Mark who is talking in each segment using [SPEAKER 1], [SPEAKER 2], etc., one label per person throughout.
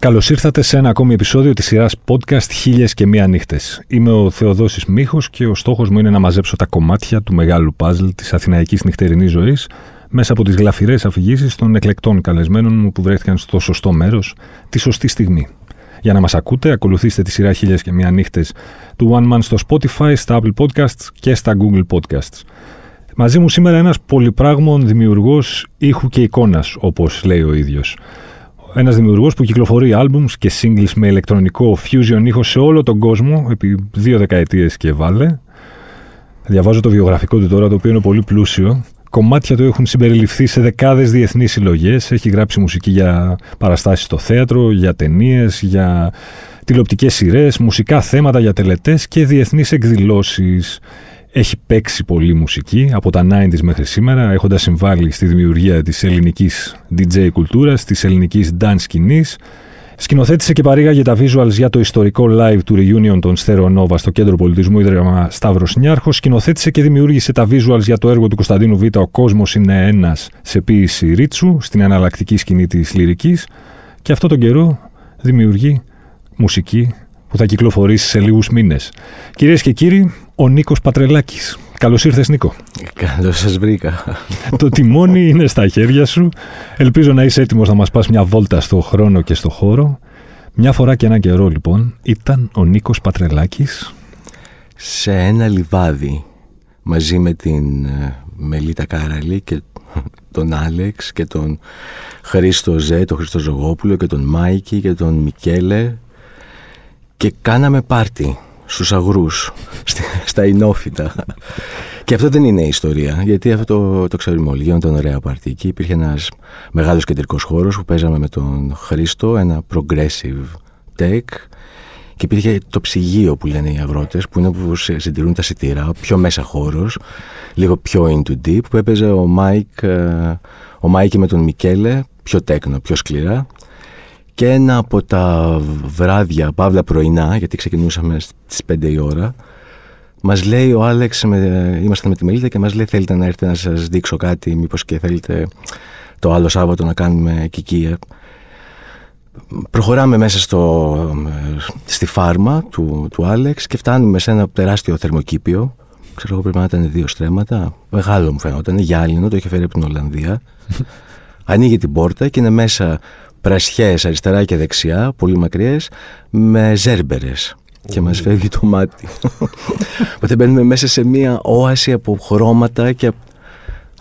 [SPEAKER 1] Καλώς ήρθατε σε ένα ακόμη επεισόδιο της σειράς podcast «Χίλιες και μία νύχτες». Είμαι ο Θεοδόσης Μίχος και ο στόχος μου είναι να μαζέψω τα κομμάτια του μεγάλου παζλ της αθηναϊκής νυχτερινής ζωής μέσα από τις γλαφυρές αφηγήσεις των εκλεκτών καλεσμένων μου που βρέθηκαν στο σωστό μέρος τη σωστή στιγμή. Για να μας ακούτε, ακολουθήστε τη σειρά «Χίλιες και μία νύχτες» του One Man στο Spotify, στα Apple Podcasts και στα Google Podcasts. Μαζί μου σήμερα ένας πολυπράγμων δημιουργός ήχου και εικόνας, όπως λέει ο ίδιος. Ένας δημιουργός που κυκλοφορεί albums και singles με ηλεκτρονικό fusion ήχο σε όλο τον κόσμο επί δύο δεκαετίες και βάλε. Διαβάζω το βιογραφικό του τώρα, το οποίο είναι πολύ πλούσιο. Κομμάτια του έχουν συμπεριληφθεί σε δεκάδες διεθνείς συλλογές. Έχει γράψει μουσική για παραστάσεις στο θέατρο, για ταινίες, για τηλεοπτικές σειρές, μουσικά θέματα για τελετές και διεθνείς εκδηλώσεις. Έχει παίξει πολύ μουσική από τα 90s μέχρι σήμερα, έχοντας συμβάλει στη δημιουργία της ελληνικής DJ κουλτούρας, της ελληνικής dance σκηνής. Σκηνοθέτησε και παρήγαγε τα visuals για το ιστορικό live του reunion των Stereo Nova στο Κέντρο Πολιτισμού Ίδρυμα Σταύρος Νιάρχος. Σκηνοθέτησε και δημιούργησε τα visuals για το έργο του Κωνσταντίνου Β. Ο κόσμος είναι ένας σε ποίηση Ρίτσου, στην εναλλακτική σκηνή της λυρικής. Και αυτό τον καιρό δημιουργεί μουσική που θα κυκλοφορήσει σε λίγους μήνες. Κυρίες και κύριοι, ο Νίκος Πατρελάκης. Καλώς ήρθες, Νίκο.
[SPEAKER 2] Καλώς σας βρήκα.
[SPEAKER 1] Το τιμόνι είναι στα χέρια σου. Ελπίζω να είσαι έτοιμος να μας πας μια βόλτα στο χρόνο και στο χώρο. Μια φορά και ένα καιρό, λοιπόν, ήταν ο Νίκος Πατρελάκης.
[SPEAKER 2] Σε ένα λιβάδι μαζί με την ε, Μελίτα Κάραλη και τον Άλεξ και τον Χρήστο Ζέ, τον Χρήστο Ζωγόπουλο και τον Μάικη και τον Μικέλε και κάναμε πάρτι στους αγρούς, στα Ινόφυτα. και αυτό δεν είναι η ιστορία, γιατί αυτό το, το ξέρουμε όλοι. Γίνονταν ωραία πάρτι. Εκεί υπήρχε ένας μεγάλος κεντρικός χώρος που παίζαμε με τον Χρήστο, ένα progressive tech και υπήρχε το ψυγείο που λένε οι αγρότες, που είναι που συντηρούν τα σιτηρά, πιο μέσα χώρος, λίγο πιο into deep, που έπαιζε ο Μάικ, ε, ο Μάικ με τον Μικέλε, πιο τέκνο, πιο σκληρά και ένα από τα βράδια, παύλα πρωινά, γιατί ξεκινούσαμε στις 5 η ώρα, μας λέει ο Άλεξ, με, είμαστε με τη Μελίτα και μας λέει θέλετε να έρθετε να σας δείξω κάτι, μήπως και θέλετε το άλλο Σάββατο να κάνουμε κικία. Προχωράμε μέσα στο, στη φάρμα του, του Άλεξ και φτάνουμε σε ένα τεράστιο θερμοκήπιο. Ξέρω εγώ πρέπει να ήταν δύο στρέμματα. Μεγάλο μου φαίνονταν, γυάλινο, το είχε φέρει από την Ολλανδία. Ανοίγει την πόρτα και είναι μέσα πρασιές αριστερά και δεξιά, πολύ μακριές, με ζέρμπερες και μας φεύγει το μάτι. Οπότε μπαίνουμε μέσα σε μια όαση από χρώματα και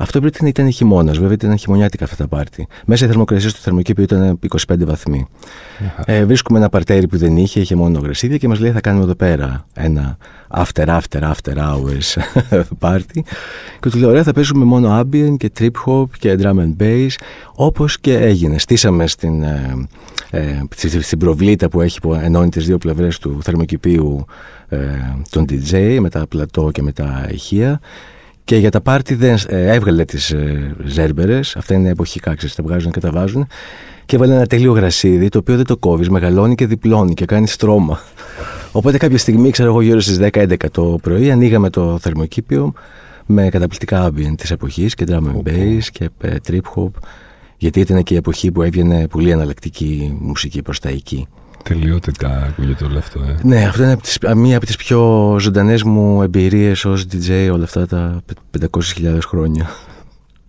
[SPEAKER 2] αυτό πρέπει να ήταν χειμώνα. Βέβαια ήταν χειμωνιάτικα αυτά τα πάρτι. Μέσα η θερμοκρασία στο θερμοκήπιο ήταν 25 βαθμοί. Ε, βρίσκουμε ένα παρτέρι που δεν είχε, είχε μόνο γρασίδια και μας λέει θα κάνουμε εδώ πέρα ένα after after after hours πάρτι. Και του λέω: Ωραία, θα παίζουμε μόνο ambient και trip hop και drum and bass. Όπως και έγινε. Στήσαμε στην, ε, ε, στην προβλήτα που έχει που ενώνει τις δύο πλευρές του θερμοκηπίου ε, τον DJ με τα πλατό και με τα ηχεία και για τα πάρτι δεν ε, έβγαλε τις ε, ζέρμπερες. Αυτά είναι εποχικά, ξέρει, τα βγάζουν και τα βάζουν. Και έβαλε ένα τέλειο γρασίδι, το οποίο δεν το κόβεις, μεγαλώνει και διπλώνει και κάνει στρώμα. Οπότε κάποια στιγμή, ξέρω εγώ, γύρω στις 10-11 το πρωί, ανοίγαμε το θερμοκήπιο με καταπληκτικά ambient της εποχής και drum and bass και ε, trip hop. Γιατί ήταν και η εποχή που έβγαινε πολύ εναλλακτική μουσική προς τα εκεί.
[SPEAKER 1] Τελειότητα ακούγεται όλο αυτό. Ε.
[SPEAKER 2] Ναι, αυτό είναι μία από τις πιο ζωντανές μου εμπειρίες ως DJ όλα αυτά τα 500.000 χρόνια.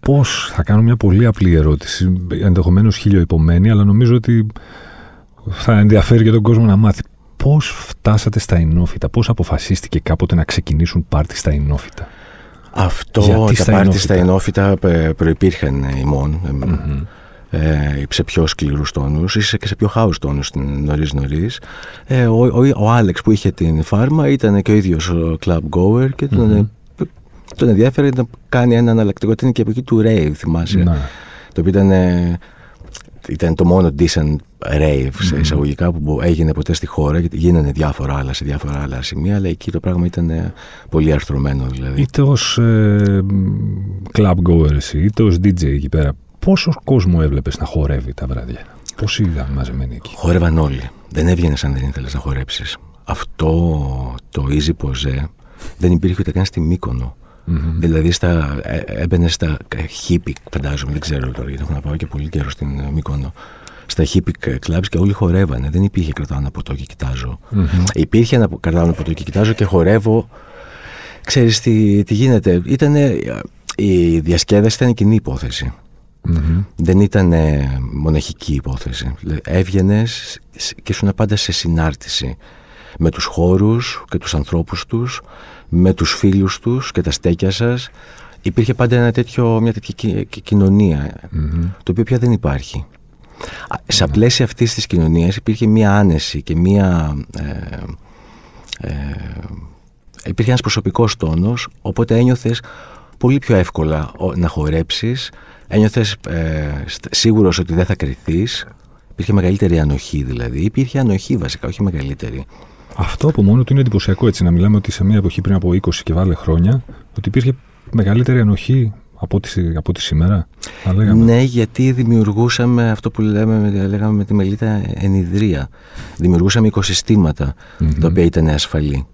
[SPEAKER 1] Πώς, θα κάνω μια πολύ απλή ερώτηση, ενδεχομένως χιλιοϊπωμένη, αλλά νομίζω ότι θα ενδιαφέρει και τον κόσμο να μάθει. Πώς φτάσατε στα Ινόφυτα, πώς αποφασίστηκε κάποτε να ξεκινήσουν πάρτι στα Ινόφυτα.
[SPEAKER 2] Αυτό, Γιατί τα πάρτι στα Ινόφυτα ε, προϋπήρχαν ημών. Mm-hmm ε, σε πιο σκληρούς τόνους ή και σε πιο χάους τόνους νωρίς νωρίς. Ε, ο, ο, ο, Άλεξ που είχε την φάρμα ήταν και ο ίδιος ο club goer και τον, mm-hmm. τον ενδιαφέρει να κάνει ένα αναλλακτικό. Ήταν και από εκεί του Rave, θυμάσαι. Ναι. Το οποίο ήταν, ήταν το μόνο decent rave σε εισαγωγικά που έγινε ποτέ στη χώρα. Γιατί γίνανε διάφορα άλλα σε διάφορα άλλα σημεία, αλλά εκεί το πράγμα ήταν πολύ αρθρωμένο. Δηλαδή.
[SPEAKER 1] Είτε ως ε, club goer, είτε ως DJ εκεί πέρα Πόσος κόσμο έβλεπες να χορεύει τα βράδια, Πώς είδαν μαζεμένοι εκεί;
[SPEAKER 2] Χόρευαν όλοι. Δεν έβγαινε αν δεν ήθελες να χορέψεις. Αυτό το easy pose δεν υπήρχε ούτε καν στη Μύκονο. Mm-hmm. Δηλαδή στα, ε, έμπαινε στα χίπι, φαντάζομαι, δεν ξέρω τώρα γιατί έχω να πάω και πολύ καιρό στην Μύκονο. στα hippie clubs και όλοι χορεύανε. Δεν υπήρχε κρατάω ένα ποτό και κοιτάζω. Mm-hmm. Υπήρχε ένα κρατάω ένα ποτό και κοιτάζω και χορεύω. Ξέρεις τι, τι γίνεται. Ήτανε, η διασκέδαση ήταν κοινή υπόθεση. Mm-hmm. Δεν ήταν μοναχική υπόθεση. Έβγαινες και ήσουν πάντα σε συνάρτηση με τους χώρους και τους ανθρώπους τους, με τους φίλους τους και τα στέκια σας. Υπήρχε πάντα ένα τέτοιο, μια τέτοια κοινωνία, mm-hmm. το οποίο πια δεν υπάρχει. Σε mm-hmm. πλαίσια αυτής της κοινωνίας υπήρχε μια άνεση και μια... Ε, ε, υπήρχε ένας προσωπικός τόνος, οπότε ένιωθες πολύ πιο εύκολα να χορέψεις, ένιωθες ε, σίγουρος ότι δεν θα κρυθείς, υπήρχε μεγαλύτερη ανοχή δηλαδή, υπήρχε ανοχή βασικά, όχι μεγαλύτερη.
[SPEAKER 1] Αυτό από μόνο του είναι εντυπωσιακό έτσι να μιλάμε ότι σε μια εποχή πριν από 20 και βάλε χρόνια ότι υπήρχε μεγαλύτερη ανοχή από ό,τι, από σήμερα.
[SPEAKER 2] Ναι, γιατί δημιουργούσαμε αυτό που λέμε, λέγαμε με τη Μελίτα ενιδρία. Δημιουργούσαμε οικοσυστήματα τα οποία ήταν ασφαλή.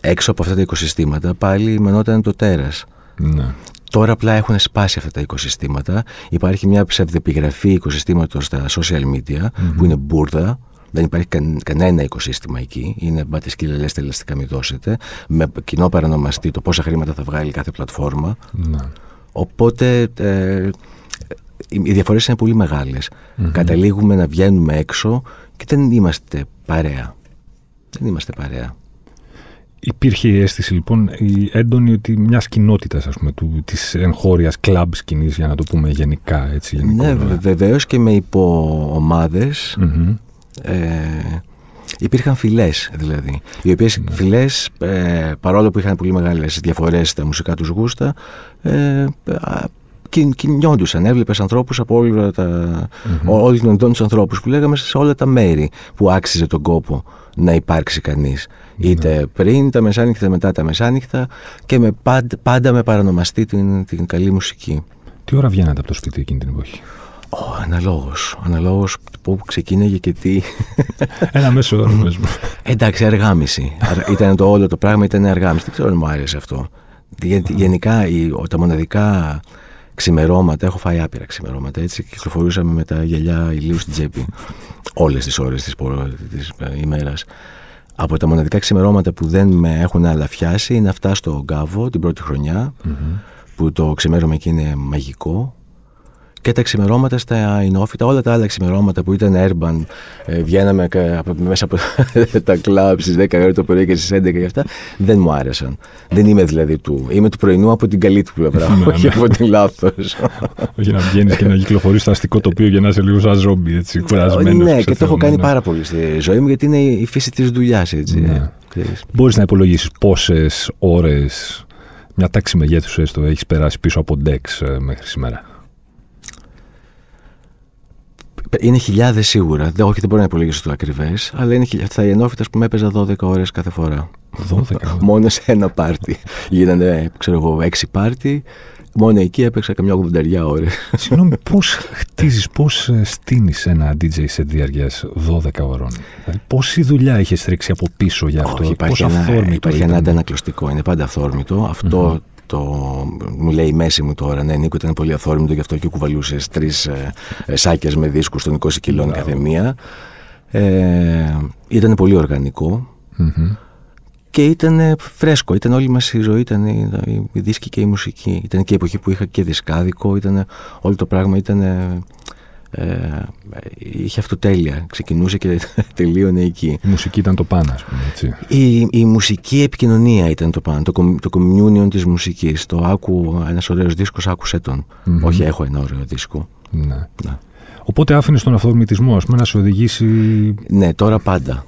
[SPEAKER 2] Έξω από αυτά τα οικοσυστήματα πάλι μενόταν το τέρας. Ναι. Τώρα απλά έχουν σπάσει αυτά τα οικοσυστήματα. Υπάρχει μια ψευδεπιγραφή οικοσυστήματος στα social media που είναι μπουρδα, δεν υπάρχει κανένα οικοσύστημα εκεί. Είναι μπάτε και λελέ τελεστικά μη δώσετε. Με κοινό παρανομαστή το πόσα χρήματα θα βγάλει κάθε πλατφόρμα. Ναι. Οπότε ε, οι διαφορές είναι πολύ Καταλήγουμε να βγαίνουμε έξω και δεν είμαστε παρέα. Δεν είμαστε παρέα.
[SPEAKER 1] Υπήρχε η αίσθηση λοιπόν η έντονη ότι μιας κοινότητας της εγχώριας κλαμπ σκηνής, για να το πούμε γενικά. Έτσι,
[SPEAKER 2] ναι, βεβαίως και με υποομάδες ε, υπήρχαν φυλές δηλαδή. Οι οποίες mm. φυλές, ε, παρόλο που είχαν πολύ μεγάλες διαφορές στα μουσικά τους γούστα, ε, κινιόντουσαν. Έβλεπες ανθρώπους από όλα τα. Mm-hmm. όλους τους ανθρώπους που λέγαμε σε όλα τα μέρη που άξιζε τον κόπο να υπάρξει κανείς. Ναι. Είτε πριν τα μεσάνυχτα, μετά τα μεσάνυχτα και με πάντα, πάντα με παρανομαστεί την, την καλή μουσική.
[SPEAKER 1] Τι ώρα βγαίνατε από το σπίτι εκείνη την εποχή;
[SPEAKER 2] Oh, αναλόγως. Αναλόγως που ξεκίνηγε και τι.
[SPEAKER 1] Ένα μέσο όρο, μου.
[SPEAKER 2] Εντάξει, αργάμιση. ήταν το όλο το πράγμα, ήταν αργάμιση. Δεν ξέρω αν μου άρεσε αυτό. Γενικά, τα μοναδικά ξημερώματα, έχω φάει άπειρα ξημερώματα, έτσι, κυκλοφορούσαμε με τα γυαλιά ηλίου στην τσέπη όλες τις ώρες της, της ε, ημέρας. Από τα μοναδικά ξημερώματα που δεν με έχουν αλαφιάσει είναι αυτά στο Γκάβο την πρώτη που το ξημέρωμα εκεί είναι μαγικό και τα ξημερώματα στα Ινόφυτα, όλα τα άλλα ξημερώματα που ήταν urban, ε, βγαίναμε μέσα από τα κλαμπ στις 10 ώρα το πρωί και στις 11 και αυτά, δεν μου άρεσαν. Δεν είμαι δηλαδή του. Είμαι του πρωινού από την καλή του πλευρά, ναι, όχι ναι. από την λάθος.
[SPEAKER 1] όχι να βγαίνεις και να κυκλοφορείς στο αστικό τοπίο και να είσαι λίγο σαν ζόμπι, έτσι, κουρασμένος.
[SPEAKER 2] Ναι, και το έχω κάνει πάρα πολύ στη ζωή μου γιατί είναι η φύση της δουλειάς, έτσι. Ναι.
[SPEAKER 1] Μπορείς να υπολογίσεις πόσες ώρες μια τάξη μεγέθους έστω έχεις περάσει πίσω από ντεξ ε, μέχρι σήμερα;
[SPEAKER 2] Είναι χιλιάδες σίγουρα. Δεν, όχι, δεν μπορώ να υπολογίσω το ακριβές, αλλά είναι χιλιάδε. Στα ενόφυτας που με έπαιζα 12 ώρες κάθε φορά.
[SPEAKER 1] 12
[SPEAKER 2] Μόνο σε ένα πάρτι. Γίνανε, ξέρω εγώ, 6 πάρτι. Μόνο εκεί έπαιξα καμιά 80 ώρες.
[SPEAKER 1] Συγγνώμη, πώς χτίζεις, πώς ε, στείνεις ένα DJ σε διάρκειας 12 ώρων; Δηλαδή, πόση δουλειά έχεις ρίξει από πίσω για αυτό;
[SPEAKER 2] Όχι, υπάρχει, ένα, υπάρχει ένα αντανακλωστικό. Είναι πάντα αυθόρμητο. Αυτό το, μου λέει η μέση μου τώρα, ναι, Νίκο ήταν πολύ αθόρμητο, γι' αυτό και κουβαλούσες τρεις ε, ε, σάκες με δίσκους των 20 κιλών κάθε μία. Ε, ήταν πολύ και ήταν φρέσκο. Ήταν όλη μας η ζωή, ήταν η, η, δίσκη και η μουσική. Ήταν και η εποχή που είχα και δισκάδικο, ήταν, όλο το πράγμα ήταν ε, είχε αυτοτέλεια. Ξεκινούσε και τελείωνε εκεί.
[SPEAKER 1] Η μουσική ήταν το πάνω, ας πούμε, έτσι.
[SPEAKER 2] Η, η μουσική επικοινωνία ήταν το πάνω. Το, το communion της μουσικής. Το άκου, ένας ωραίος δίσκος, άκουσε τον. Mm-hmm. Όχι, έχω ένα ωραίο δίσκο.
[SPEAKER 1] Ναι. ναι. Οπότε άφηνες τον αυθορμητισμό, ας πούμε, να σε οδηγήσει.
[SPEAKER 2] Ναι, τώρα πάντα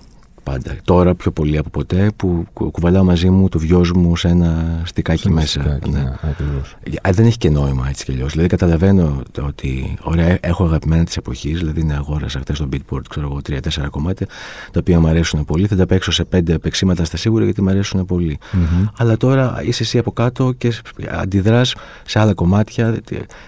[SPEAKER 2] πάντα. Τώρα πιο πολύ από ποτέ που κουβαλάω μαζί μου το βιός μου σε ένα στικάκι μέσα. Στικάκι, ναι. ναι δεν έχει και νόημα έτσι κι αλλιώς. Δηλαδή καταλαβαίνω ότι ωραία, έχω αγαπημένα της εποχής. Δηλαδή ναι, αγόρασα χθες στο beatport, ξέρω εγώ, τρία-τέσσερα κομμάτια τα οποία μου αρέσουν πολύ. Θα τα παίξω σε πέντε παίξήματα στα σίγουρα γιατί μου αρέσουν πολύ. Mm-hmm. Αλλά τώρα είσαι εσύ από κάτω και αντιδράς σε άλλα κομμάτια.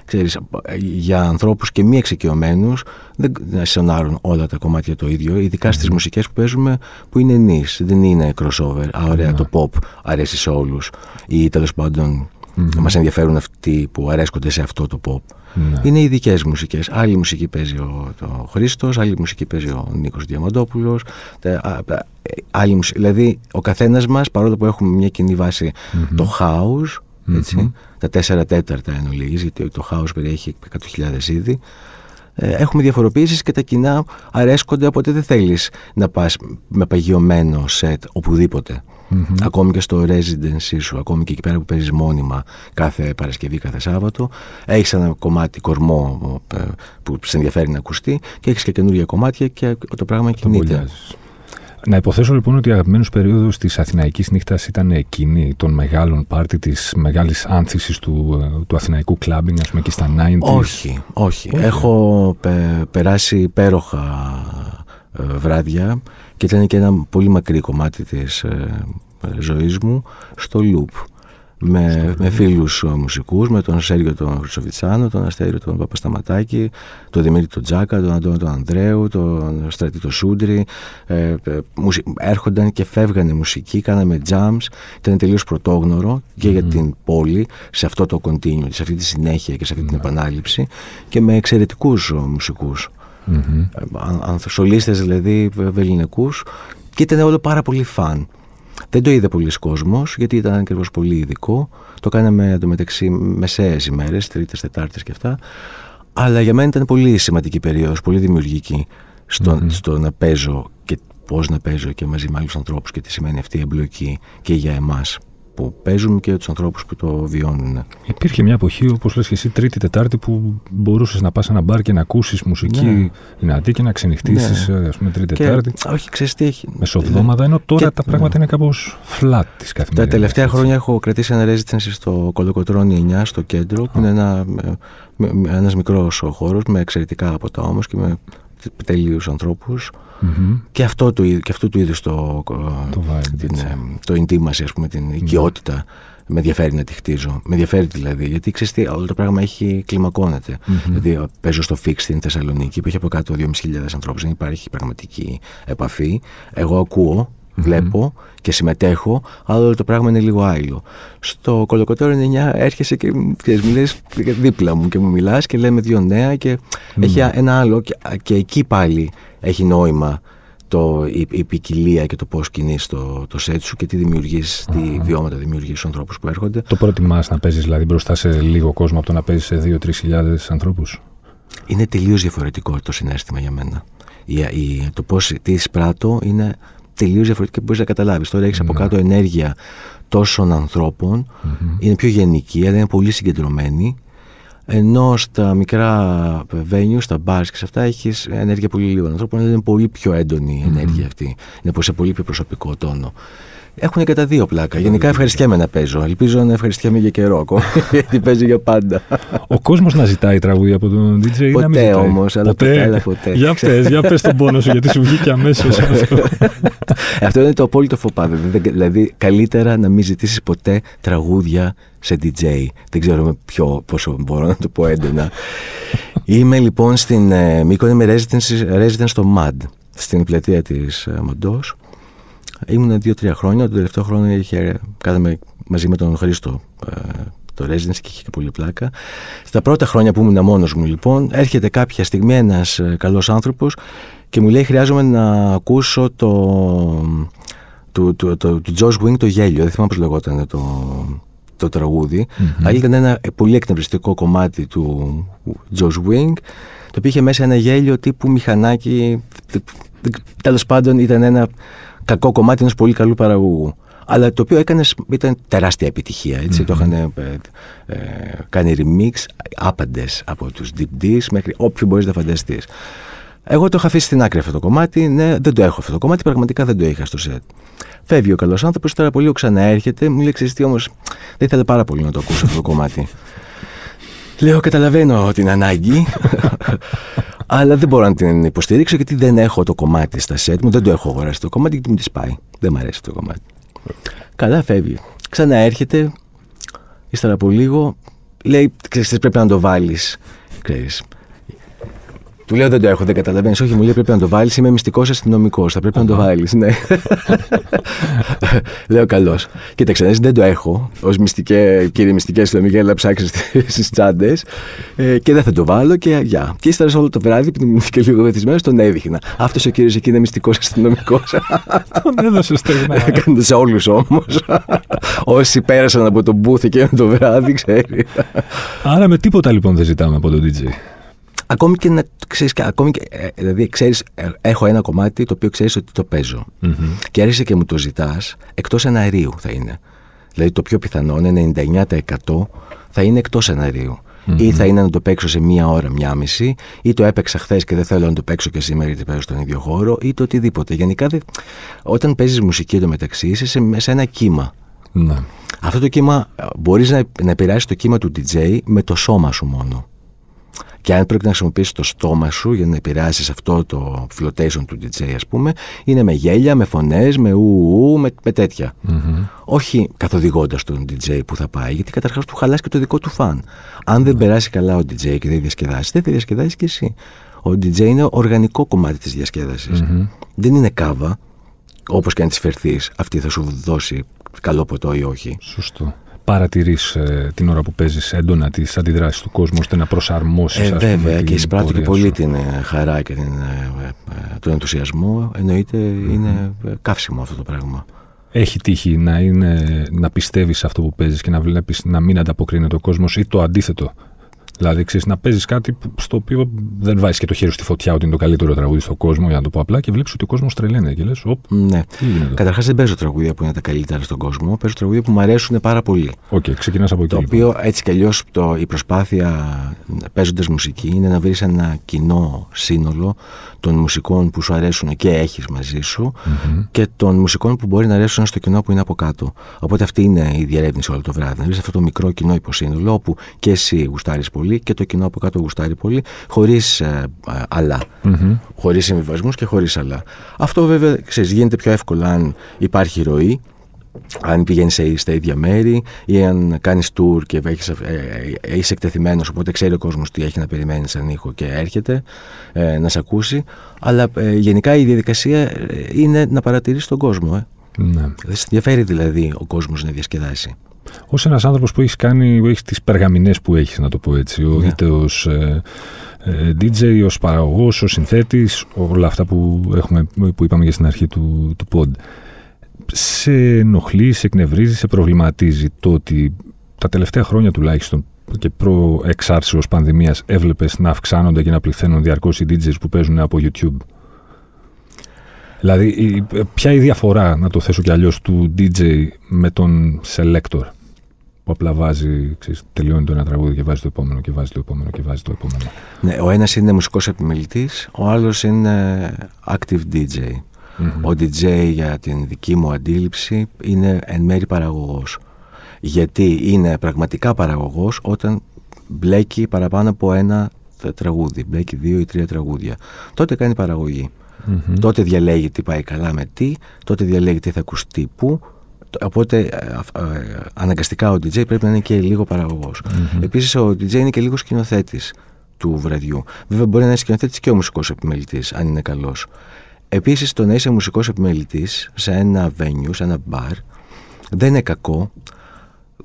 [SPEAKER 2] Ξέρεις, για ανθρώπους και μη εξοικειωμένους δεν σονάρουν όλα τα κομμάτια το ίδιο. Ειδικά mm-hmm. στι μουσικές που παίζουμε που είναι niche, δεν είναι crossover. Α, ωραία, το pop αρέσει σε όλους. Ή τέλος πάντων Μας ενδιαφέρουν αυτοί που αρέσκονται σε αυτό το pop.
[SPEAKER 1] Ναι.
[SPEAKER 2] Είναι ειδικές μουσικές. Άλλη μουσική παίζει ο, ο Χρήστος, άλλη μουσική παίζει ο Νίκος Διαμαντόπουλος. Άλλη μουσική. Δηλαδή, ο καθένας μας, παρόλο που έχουμε μια κοινή βάση, το house, έτσι, τα τέσσερα τέταρτα εν ολίγης, γιατί το house περιέχει 100.000 είδη, ε, έχουμε διαφοροποιήσεις και τα κοινά αρέσκονται, οπότε δεν θέλεις να πας με παγιωμένο σετ οπουδήποτε. Ακόμη και στο residency σου, ακόμη και εκεί πέρα που παίζεις μόνιμα κάθε Παρασκευή, κάθε Σάββατο, έχεις ένα κομμάτι κορμό ε, που σε ενδιαφέρει να ακουστεί και έχεις και καινούργια κομμάτια και το πράγμα κινείται.
[SPEAKER 1] Να υποθέσω λοιπόν ότι η αγαπημένος περίοδος της Αθηναϊκής νύχτας ήταν εκείνη των μεγάλων πάρτι, της μεγάλης άνθησης του, ε, του αθηναϊκού κλάμπινγκ, ας πούμε, και στα 90
[SPEAKER 2] Όχι, όχι. Έχω περάσει υπέροχα ε, βράδια και ήταν και ένα πολύ μακρύ κομμάτι της ε, ζωής μου στο loop με, με φίλους μουσικούς, με τον Σέργιο τον Χρυσοβιτσάνο, τον Αστέριο τον Παπασταματάκη, τον Δημήτρη τον Τζάκα, τον Αντώνιο τον Ανδρέου, τον Στρατή τον Σούντρι. Ε, ε, έρχονταν και φεύγανε μουσική, κάναμε jams, ήταν τελείως πρωτόγνωρο και για την πόλη, σε αυτό το continuum, σε αυτή τη συνέχεια και σε αυτή την επανάληψη και με εξαιρετικούς μουσικούς. Mm-hmm. δηλαδή βεληνικούς και ήταν όλο πάρα πολύ φαν. Δεν το είδε πολλοί κόσμος, γιατί ήταν ακριβώς πολύ ειδικό. Το κάναμε εντωμεταξύ μεσαίες ημέρες, Τρίτες, Τετάρτες και αυτά. Αλλά για μένα ήταν πολύ σημαντική περίοδος, πολύ δημιουργική στο, στο να παίζω και πώς να παίζω και μαζί με άλλους ανθρώπους και τι σημαίνει αυτή η εμπλοκή και για εμάς που παίζουν και τους ανθρώπους που το βιώνουν.
[SPEAKER 1] Υπήρχε μια εποχή, όπως λες και εσύ, Τρίτη, Τετάρτη, που μπορούσες να πας σε ένα μπαρ και να ακούσεις μουσική ναι. δυνατή και να ξενυχτήσεις, ναι. ας πούμε, Τρίτη, και, Τετάρτη.
[SPEAKER 2] Όχι, ξέρεις τι έχει.
[SPEAKER 1] Μεσοβδόμαδα, ενώ τώρα και, τα πράγματα ναι. είναι κάπως flat της καθημερινής.
[SPEAKER 2] Τα τελευταία χρόνια έχω κρατήσει ένα residency στο Κολοκοτρόνι 9 στο κέντρο, που είναι ένα ένας μικρός χώρος με εξαιρετικά ποτά όμως και με τελείους ανθρώπους Mm-hmm. Και, αυτό του, και αυτού του είδου το, το, την, ε, το intimacy, ας πούμε, την οικειότητα με ενδιαφέρει να τη χτίζω. Με ενδιαφέρει δηλαδή, γιατί ξέρεις τι, όλο το πράγμα έχει κλιμακώνεται. Mm-hmm. Δηλαδή, παίζω στο Fix στην Θεσσαλονίκη που έχει από κάτω 2.500 ανθρώπους, δεν υπάρχει πραγματική επαφή. Εγώ ακούω, βλέπω και συμμετέχω, αλλά όλο το πράγμα είναι λίγο άειλο. Στο κολοκοτόρο 9 έρχεσαι και ξέρεις, μου λες δίπλα μου και μου μιλάς και λέμε δύο νέα και έχει ένα άλλο και, και εκεί πάλι έχει νόημα το, η, η ποικιλία και το πώς κινείς το, το σετ σου και τι δημιουργείς, τι βιώματα δημιουργείς στους ανθρώπους που έρχονται.
[SPEAKER 1] Το προτιμάς να παίζεις δηλαδή μπροστά σε λίγο κόσμο από το να παίζεις σε 2-3 χιλιάδες ανθρώπους;
[SPEAKER 2] Είναι τελείως διαφορετικό το συνέστημα για μένα. Η, η, το πώς τι εισπράττω είναι τελείως διαφορετικό και μπορείς να καταλάβεις. Τώρα έχεις από ναι. κάτω ενέργεια τόσων ανθρώπων, είναι πιο γενική, αλλά είναι πολύ συγκεντρωμένη ενώ στα μικρά venues, στα bars και σε αυτά έχεις ενέργεια πολύ λίγων ανθρώπων, είναι πολύ πιο έντονη η ενέργεια αυτή. Είναι σε πολύ πιο προσωπικό τόνο. Έχουν και τα δύο πλάκα. Γενικά ευχαριστιέμαι να παίζω. Ελπίζω να ευχαριστιέμαι για καιρό ακόμα. Γιατί παίζω για πάντα.
[SPEAKER 1] Ο κόσμος να ζητάει τραγούδια από τον DJ.
[SPEAKER 2] Ποτέ όμως, αλλά ποτέ. ποτέ, ποτέ.
[SPEAKER 1] Για πες, για πες τον πόνο σου, γιατί σου βγήκε αμέσως αυτό.
[SPEAKER 2] αυτό είναι το απόλυτο φοπάδε. Δηλαδή, καλύτερα να μην ζητήσεις ποτέ τραγούδια σε DJ. Δεν ξέρω ποιο, πόσο μπορώ να το πω έντονα. είμαι λοιπόν στην ε, Μήκο, είμαι residence, residence στο MAD, στην πλατεία της ε, Μαντός. Ήμουν δύο-τρία χρόνια. Το τελευταίο χρόνο είχε, κάναμε μαζί με τον Χρήστο ε, το residency και είχε και πολύ πλάκα. Στα πρώτα χρόνια που ήμουν μόνος μου, λοιπόν, έρχεται κάποια στιγμή ένας ε, καλός άνθρωπος και μου λέει: Χρειάζομαι να ακούσω το. του, του, του, του Josh Wing το γέλιο. Δεν θυμάμαι πώς λεγόταν το, το τραγούδι. Mm-hmm. Αλλά ήταν ένα πολύ εκνευριστικό κομμάτι του Josh Wing το οποίο είχε μέσα ένα γέλιο τύπου μηχανάκι. Τέλος πάντων ήταν ένα κακό κομμάτι ενός πολύ καλού παραγωγού. Αλλά το οποίο έκανες, ήταν τεράστια επιτυχία. Έτσι. Mm-hmm. Το είχαν ε, ε, κάνει remix άπαντες από τους Deep D's μέχρι όποιο μπορείς να φανταστείς. Εγώ το είχα αφήσει στην άκρη αυτό το κομμάτι. Ναι, δεν το έχω αυτό το κομμάτι. Πραγματικά δεν το είχα στο σετ. Φεύγει ο καλός άνθρωπος, τώρα πολύ ξαναέρχεται. Μου λέει: τι όμως, δεν ήθελε πάρα πολύ να το ακούσω αυτό το κομμάτι. Λέω: Καταλαβαίνω την ανάγκη. Αλλά δεν μπορώ να την υποστηρίξω γιατί δεν έχω το κομμάτι στα σετ μου, δεν το έχω αγοράσει το κομμάτι γιατί μου της πάει. Δεν μου αρέσει το κομμάτι. Καλά, φεύγει. Ξαναέρχεται, ύστερα από λίγο, λέει: Ξέρεις, πρέπει να το βάλεις. Του λέω δεν το έχω, δεν καταλαβαίνεις. Όχι, μου λέει πρέπει να το βάλεις. Είμαι μυστικός αστυνομικός. Θα πρέπει να το βάλεις. Ναι. λέω καλώς. Κοίταξε, δεν το έχω. Ω μυστικέ, κύριε μυστικέ αστυνομικέ, να ψάξεις στις τσάντες. Ε, και δεν θα το βάλω και γεια. Και ύστερα όλο το βράδυ, που ήμουν και λίγο βεθισμένο, τον έδειχνα. Αυτός ο κύριος εκεί είναι μυστικός αστυνομικός.
[SPEAKER 1] Τον έδωσε στεγνά.
[SPEAKER 2] Έκανε σε όλους όμως. Όσοι πέρασαν από τον μπούθ και το βράδυ, ξέρεις.
[SPEAKER 1] Άρα με τίποτα λοιπόν δεν ζητάμε από τον DJ.
[SPEAKER 2] Ακόμη και να ξέρεις, ακόμη και, ε, δηλαδή ξέρεις, ε, έχω ένα κομμάτι το οποίο ξέρεις ότι το παίζω. Mm-hmm. Και έρχεσαι και μου το ζητάς, εκτός εναερίου θα είναι. Δηλαδή το πιο πιθανό, 99% θα είναι εκτός εναερίου. Mm-hmm. Ή θα είναι να το παίξω σε μία ώρα, μία μισή, ή το έπαιξα χθες και δεν θέλω να το παίξω και σήμερα γιατί παίζω στον ίδιο χώρο, ή το οτιδήποτε. Γενικά, όταν παίζεις μουσική εντωμεταξύ, είσαι σε, σε ένα κύμα.
[SPEAKER 1] Ναι.
[SPEAKER 2] Αυτό το κύμα μπορείς να, να επηρεάσεις το κύμα του DJ με το σώμα σου μόνο. Και αν πρέπει να χρησιμοποιήσεις το στόμα σου για να επηρεάσεις αυτό το flotation του DJ, ας πούμε, είναι με γέλια, με φωνές, με ου, με, με τέτοια. Mm-hmm. Όχι καθοδηγώντας τον DJ που θα πάει, γιατί καταρχάς του χαλάσει και το δικό του φαν. Αν δεν περάσει καλά ο DJ και δεν διασκεδάσεις, δεν θα διασκεδάσει κι εσύ. Ο DJ είναι οργανικό κομμάτι της διασκέδασης. Mm-hmm. Δεν είναι κάβα, όπως και αν της φερθείς, αυτή θα σου δώσει καλό ποτό ή όχι.
[SPEAKER 1] Σωστό παρατηρείς ε, την ώρα που παίζεις έντονα τις αντιδράσεις του κόσμου ώστε να προσαρμόσεις.
[SPEAKER 2] Ε, βέβαια, και εισπράττω και πολύ την ε, χαρά και την, ε, τον ενθουσιασμό. Εννοείται είναι καύσιμο αυτό το πράγμα.
[SPEAKER 1] Έχει τύχει να, είναι, να πιστεύεις αυτό που παίζεις και να βλέπεις να μην ανταποκρίνεται ο κόσμος ή το αντίθετο; Δηλαδή, ξέρεις να παίζεις κάτι στο οποίο δεν βάζεις και το χέρι στη φωτιά ότι είναι το καλύτερο τραγούδι στον κόσμο, για να το πω απλά, και βλέπεις ότι ο κόσμος τρελαίνει και λες, Οπ.
[SPEAKER 2] Ναι. Καταρχάς, δεν παίζω τραγούδια που είναι τα καλύτερα στον κόσμο. Παίζω τραγούδια που μου αρέσουν πάρα πολύ.
[SPEAKER 1] Οκ, okay, ξεκινάς από εκεί.
[SPEAKER 2] Το οποίο έτσι κι αλλιώς η προσπάθεια παίζοντας μουσική είναι να βρεις ένα κοινό σύνολο των μουσικών που σου αρέσουν και έχεις μαζί σου mm-hmm. και των μουσικών που μπορεί να αρέσουν στο κοινό που είναι από κάτω. Οπότε αυτή είναι η διερεύνηση όλο το βράδυ. Να βρεις αυτό το μικρό κοινό υποσύνολο όπου και εσύ γουστάρεις πολύ και το κοινό από κάτω γουστάρει πολύ, χωρίς ε, ε, αλλά. Mm-hmm. Χωρίς συμβιβασμούς και χωρίς αλλά. Αυτό βέβαια ξέρεις, γίνεται πιο εύκολα αν υπάρχει ροή αν πηγαίνεις στα ίδια μέρη ή αν κάνεις tour και έχεις, ε, ε, είσαι εκτεθειμένος, οπότε ξέρει ο κόσμος τι έχει να περιμένει σαν ήχο και έρχεται ε, να σε ακούσει. Αλλά ε, γενικά η διαδικασία ε, είναι να παρατηρήσει τον κόσμο. Ε.
[SPEAKER 1] Ναι.
[SPEAKER 2] Δεν σε ενδιαφέρει δηλαδή ο κόσμος να διασκεδάσει.
[SPEAKER 1] Ω ένας άνθρωπος που έχεις κάνει, έχεις τις περγαμηνές που έχεις, να το πω έτσι, ναι. είτε ω DJ, ως παραγωγός, ως συνθέτης, όλα αυτά που, έχουμε, που είπαμε για στην αρχή του, του pod σε ενοχλεί, σε εκνευρίζει, σε προβληματίζει το ότι τα τελευταία χρόνια τουλάχιστον και προ εξάρσεως πανδημίας έβλεπες να αυξάνονται και να πληθαίνουν διαρκώς οι DJs που παίζουν από YouTube; Δηλαδή, ποια η διαφορά, να το θέσω κι αλλιώς, του DJ με τον selector; Που απλά βάζει, ξέρεις, τελειώνει το ένα τραγούδι και βάζει το επόμενο και βάζει το επόμενο και βάζει το επόμενο.
[SPEAKER 2] Ναι, ο ένας είναι μουσικός επιμελητής, ο άλλος είναι active DJ. Ο DJ για την δική μου αντίληψη είναι εν μέρη παραγωγός. Γιατί είναι πραγματικά παραγωγός όταν μπλέκει παραπάνω από ένα τραγούδι, μπλέκει δύο ή τρία τραγούδια. Τότε κάνει Τότε διαλέγει τι πάει καλά με τι, τότε διαλέγει τι θα ακουστεί πού, Οπότε ε, ε, αναγκαστικά ο DJ πρέπει να είναι και λίγο παραγωγός. Επίσης ο DJ είναι και λίγο σκηνοθέτης του βραδιού. Βέβαια μπορεί να είναι σκηνοθέτης και ο μουσικός επιμελητής αν είναι καλός. Επίσης το να είσαι μουσικός επιμελητής σε ένα venue, σε ένα bar δεν είναι κακό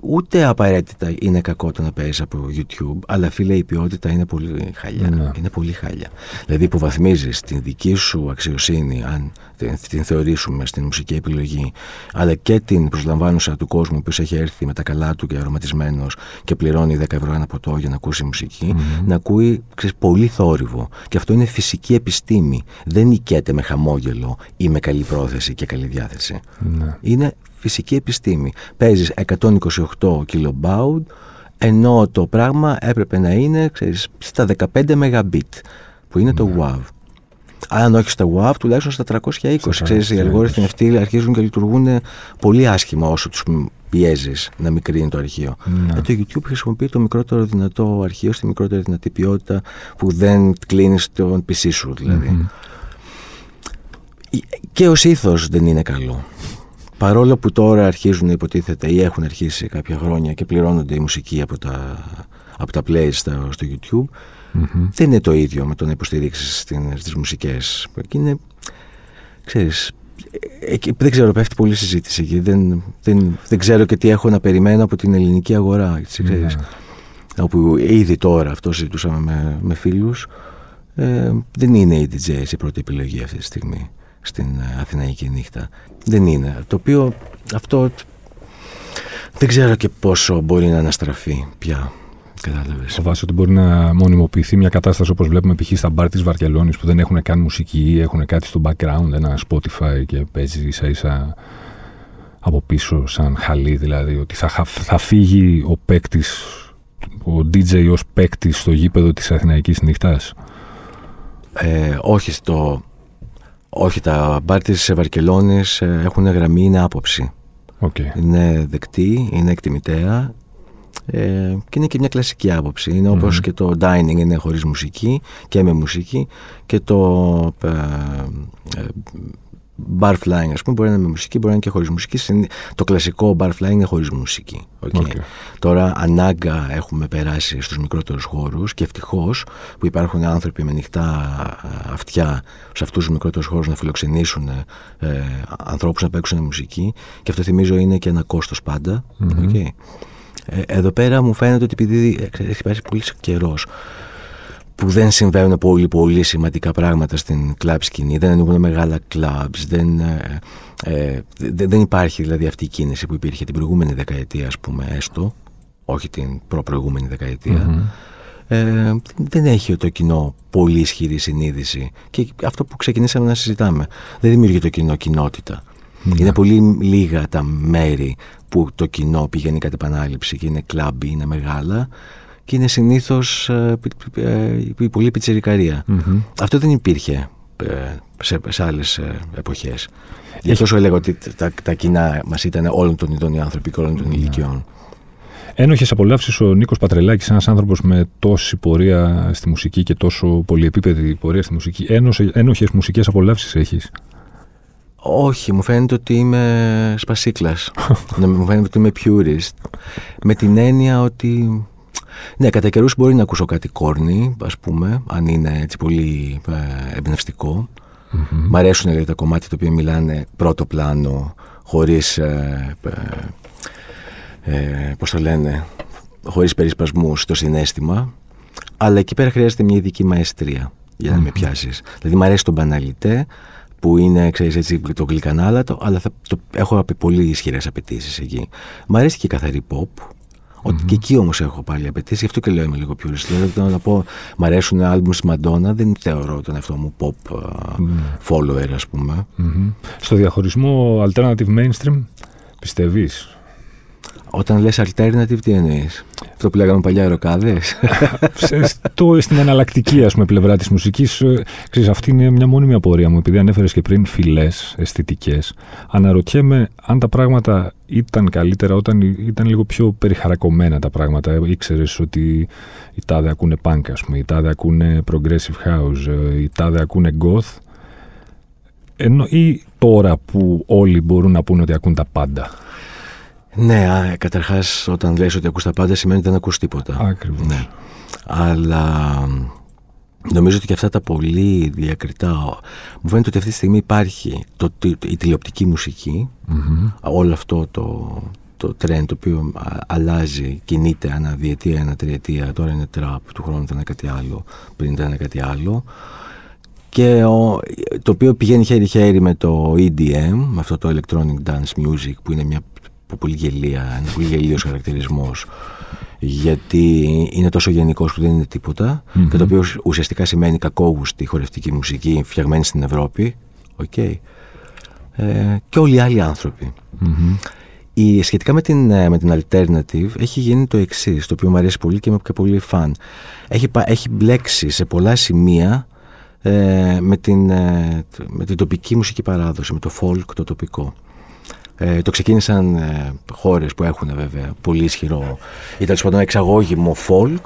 [SPEAKER 2] ούτε απαραίτητα είναι κακό το να παίζεις από YouTube, αλλά φίλε η ποιότητα είναι πολύ χαλιά. Ναι. Είναι πολύ χαλιά. Δηλαδή υποβαθμίζει την δική σου αξιοσύνη, αν την, την θεωρήσουμε στην μουσική επιλογή, αλλά και την προσλαμβάνουσα του κόσμου που έχει έρθει με τα καλά του και αρωματισμένος και πληρώνει 10 ευρώ ένα ποτό για να ακούσει να ακούει ξέρεις, πολύ θόρυβο. Και αυτό είναι φυσική επιστήμη. Δεν νικέται με χαμόγελο ή με καλή πρόθεση και καλή διάθεση.
[SPEAKER 1] Ναι.
[SPEAKER 2] Είναι φυσική επιστήμη. Παίζεις 128 kilobaud, ενώ το πράγμα έπρεπε να είναι ξέρεις, στα 15 Mbit, που είναι το WAV. Αν όχι στα WAV, τουλάχιστον στα 320. Ξέρεις, οι αλγόριθμοι αυτοί αρχίζουν και λειτουργούν πολύ άσχημα όσο τους πιέζεις να μικρύνει το αρχείο. Ναι. Ε, το YouTube χρησιμοποιεί το μικρότερο δυνατό αρχείο στη μικρότερη δυνατή ποιότητα που δεν κλείνεις τον PC σου δηλαδη Και ο ήθο δεν είναι καλό παρόλο που τώρα αρχίζουν υποτίθεται ή έχουν αρχίσει κάποια χρόνια και πληρώνονται η μουσική από τα, από τα plays στο, στο YouTube, Δεν είναι το ίδιο με το να υποστηρίξεις τι μουσικές. Και είναι, ξέρεις, δεν ξέρω, πέφτει πολλή συζήτηση εκεί. Δεν, δεν, δεν ξέρω και τι έχω να περιμένω από την ελληνική αγορά. Έτσι, ξέρεις. Ναι. Όπου ήδη τώρα αυτό συζητούσαμε με, με φίλους ε, δεν είναι η DJ η πρώτη επιλογή αυτή τη στιγμή στην ε, Αθηναϊκή νύχτα. Δεν είναι. Το οποίο αυτό δεν ξέρω και πόσο μπορεί να αναστραφεί πια. Κατάλαβες.
[SPEAKER 1] Φοβάσαι ότι μπορεί να μονιμοποιηθεί μια κατάσταση όπως βλέπουμε π.χ. στα μπαρ της Βαρκελόνης που δεν έχουν καν μουσική ή έχουν κάτι στο background, ένα Spotify και παίζει ίσα ίσα από πίσω, σαν χαλί δηλαδή. Ότι θα, θα φύγει ο παίκτης, ο DJ ως παίκτης στο γήπεδο της Αθηναϊκής νύχτας.
[SPEAKER 2] Ε, όχι, στο, όχι, τα μπαρ της Βαρκελόνη ε, έχουν γραμμή, είναι άποψη.
[SPEAKER 1] Okay.
[SPEAKER 2] Είναι δεκτή, είναι εκτιμητέα ε, και είναι και μια κλασική άποψη. Είναι mm όπως και το dining είναι χωρίς μουσική και με μουσική και το ε, ε, bar flying ας πούμε μπορεί να είναι με μουσική, μπορεί να είναι και χωρίς μουσική. Το κλασικό bar flying είναι χωρίς μουσική. Okay. Τώρα ανάγκα έχουμε περάσει στους μικρότερους χώρους και ευτυχώς που υπάρχουν άνθρωποι με ανοιχτά αυτιά σε αυτούς τους μικρότερους χώρους να φιλοξενήσουν ε, ανθρώπους να παίξουν μουσική και αυτό θυμίζω είναι και ένα κόστος πάντα. Okay. Ε, εδώ πέρα μου φαίνεται ότι επειδή έχει περάσει πολύ καιρός που δεν συμβαίνουν πολύ πολύ σημαντικά πράγματα στην κλαμπ σκηνή, δεν ανοίγουν μεγάλα κλαμπς, δεν, ε, ε δεν, υπάρχει δηλαδή αυτή η κίνηση που υπήρχε την προηγούμενη δεκαετία ας πούμε έστω, όχι την προ-προηγούμενη ε, δεν έχει το κοινό πολύ ισχυρή συνείδηση. Και αυτό που ξεκινήσαμε να συζητάμε. Δεν δημιουργεί το κοινό κοινότητα. Ναι. Είναι πολύ λίγα τα μέρη που το κοινό πηγαίνει κατά επανάληψη και είναι κλαμπ, είναι μεγάλα και είναι συνήθως ε, ε, πολύ Αυτό δεν υπήρχε ε, σε, σε άλλες εποχές. Γι' αυτό σου έλεγα ότι τα, τα κοινά μας ήταν όλων των ειδών οι άνθρωποι και όλων των ναι. ηλικιών.
[SPEAKER 1] Ένοχες απολαύσεις ο Νίκος Πατρελάκης, ένας άνθρωπος με τόση πορεία στη μουσική και τόσο πολυεπίπεδη πορεία στη μουσική. Ένοχες μουσικές απολαύσεις έχεις;
[SPEAKER 2] Όχι, μου φαίνεται ότι είμαι σπασίκλας. ναι, μου φαίνεται ότι είμαι purist. Με την έννοια ότι... Ναι, κατά καιρούς μπορεί να ακούσω κάτι κόρνη, ας πούμε, αν είναι έτσι πολύ ε, εμπνευστικό. Mm-hmm. Μ' αρέσουν δηλαδή, τα κομμάτια τα οποία μιλάνε πρώτο πλάνο, χωρίς, ε, ε, ε πώς το λένε, χωρίς περισπασμούς στο συνέστημα. Αλλά εκεί πέρα χρειάζεται μια ειδική μαεστρία για να mm-hmm. με πιάσεις. Δηλαδή μ' αρέσει το μπαναλιτέ, που είναι, ξέρεις, έτσι, το γλυκανάλατο, αλλά θα, το, έχω πολύ ισχυρές απαιτήσεις εκεί. Μ' αρέσει και η καθαρή pop. Ότι και εκεί όμως έχω πάλι απαιτήσει, γι' αυτό και λέω είμαι λίγο πιο ρηστή. Δηλαδή, να πω, μ' αρέσουν άλμπουμς στη Μαντόνα, δεν θεωρώ τον εαυτό μου pop follower, ας πούμε.
[SPEAKER 1] Στο διαχωρισμό alternative mainstream, πιστεύεις;
[SPEAKER 2] Όταν λες alternative, τι εννοείς; Αυτό που λέγαμε παλιά ροκάδες;
[SPEAKER 1] στην εναλλακτική ας πούμε, πλευρά της μουσικής, ε, αυτή είναι μια μόνιμη απορία μου. Επειδή ανέφερες και πριν φυλές αισθητικές, αναρωτιέμαι αν τα πράγματα ήταν καλύτερα όταν ήταν λίγο πιο περιχαρακωμένα τα πράγματα. Ήξερες ότι οι τάδε ακούνε punk, ας πούμε, οι τάδε ακούνε progressive house, ε, οι τάδε ακούνε goth. Ενώ ή τώρα που όλοι μπορούν να πούνε ότι ακούν τα πάντα;
[SPEAKER 2] Ναι, καταρχάς, όταν λες ότι ακούς τα πάντα σημαίνει ότι δεν ακούς τίποτα.
[SPEAKER 1] Ακριβώς. Ναι.
[SPEAKER 2] Αλλά νομίζω ότι και αυτά τα πολύ διακριτά μου φαίνεται ότι αυτή τη στιγμή υπάρχει το, η τηλεοπτική όλο αυτό το, το trend το οποίο αλλάζει, κινείται ανά διετία, ανά τριετία. Τώρα είναι τραπ, του χρόνου ήταν κάτι άλλο, πριν ήταν κάτι άλλο. Και το οποίο πηγαίνει χέρι-χέρι με το EDM, με αυτό το Electronic Dance Music που είναι μια πολύ γελία, ένα πολύ γελίος χαρακτηρισμός. Γιατί είναι τόσο γενικός που δεν είναι και το οποίο ουσιαστικά σημαίνει κακόγουστη χορευτική μουσική φτιαγμένη στην Ευρώπη. Okay. Ε, και όλοι οι άλλοι Η, σχετικά με την, ε, με την Alternative έχει γίνει το εξής, το οποίο μου αρέσει πολύ και είμαι και πολύ φαν. Έχει, έχει μπλέξει σε πολλά σημεία ε, με, την, ε, με την τοπική μουσική παράδοση, με το folk το τοπικό. Ε, το ξεκίνησαν ε, χώρες που έχουν βέβαια πολύ ισχυρό ή τέλος πάντων εξαγώγημο folk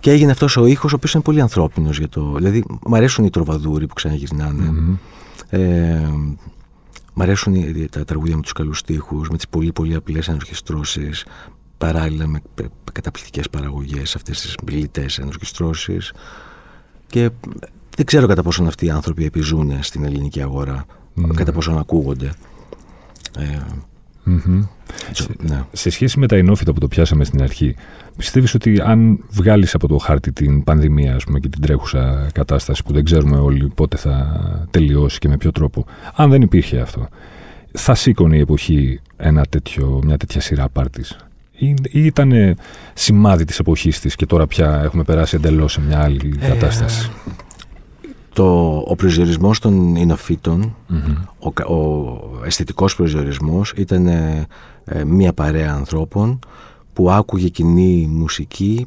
[SPEAKER 2] και έγινε αυτός ο ήχος, ο οποίος είναι πολύ ανθρώπινος για το. Δηλαδή, μου αρέσουν οι τροβαδούροι που ξαναγυρνάνε. Mm-hmm. Ε, μ' αρέσουν τα τραγούδια με τους καλούς τοίχου, με τις πολύ πολύ απλές ανορχιστρώσει. παράλληλα με καταπληκτικές παραγωγές αυτές τις μιλητές ενορκιστρώσεις και δεν ξέρω κατά πόσο αυτοί οι άνθρωποι επιζούν στην ελληνική αγορά, mm. κατά πόσο ακούγονται. Ε,
[SPEAKER 1] mm-hmm. σε, ναι. σε σχέση με τα ενόφυτα που το πιάσαμε στην αρχή, πιστεύεις ότι αν βγάλεις από το χάρτη την πανδημία ας πούμε, και την τρέχουσα κατάσταση που δεν ξέρουμε όλοι πότε θα τελειώσει και με ποιο τρόπο, αν δεν υπήρχε αυτό, θα σήκωνε η εποχή ένα τέτοιο, μια τέτοια σειρά πάρτης; Ή, ήταν σημάδι της εποχής της και τώρα πια έχουμε περάσει εντελώς σε μια άλλη ε, κατάσταση;
[SPEAKER 2] Το, ο προσδιορισμός των εινοφυτων ο, ο αισθητικός προσδιορισμός ήταν ε, ε, μια παρέα ανθρώπων που άκουγε κοινή μουσική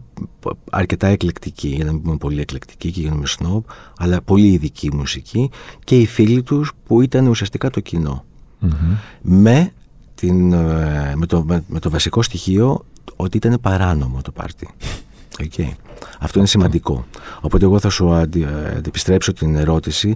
[SPEAKER 2] αρκετά εκλεκτική, για να μην πούμε πολύ εκλεκτική και γίνομαι σνόπ, αλλά πολύ ειδική μουσική και οι φίλοι τους που ήταν ουσιαστικά το κοινο Με, την, ε, με, το, με το βασικό στοιχείο ότι ήταν παράνομο το πάρτι. Okay. Αυτό είναι σημαντικό. Οπότε εγώ θα σου αντιπιστρέψω την ερώτηση.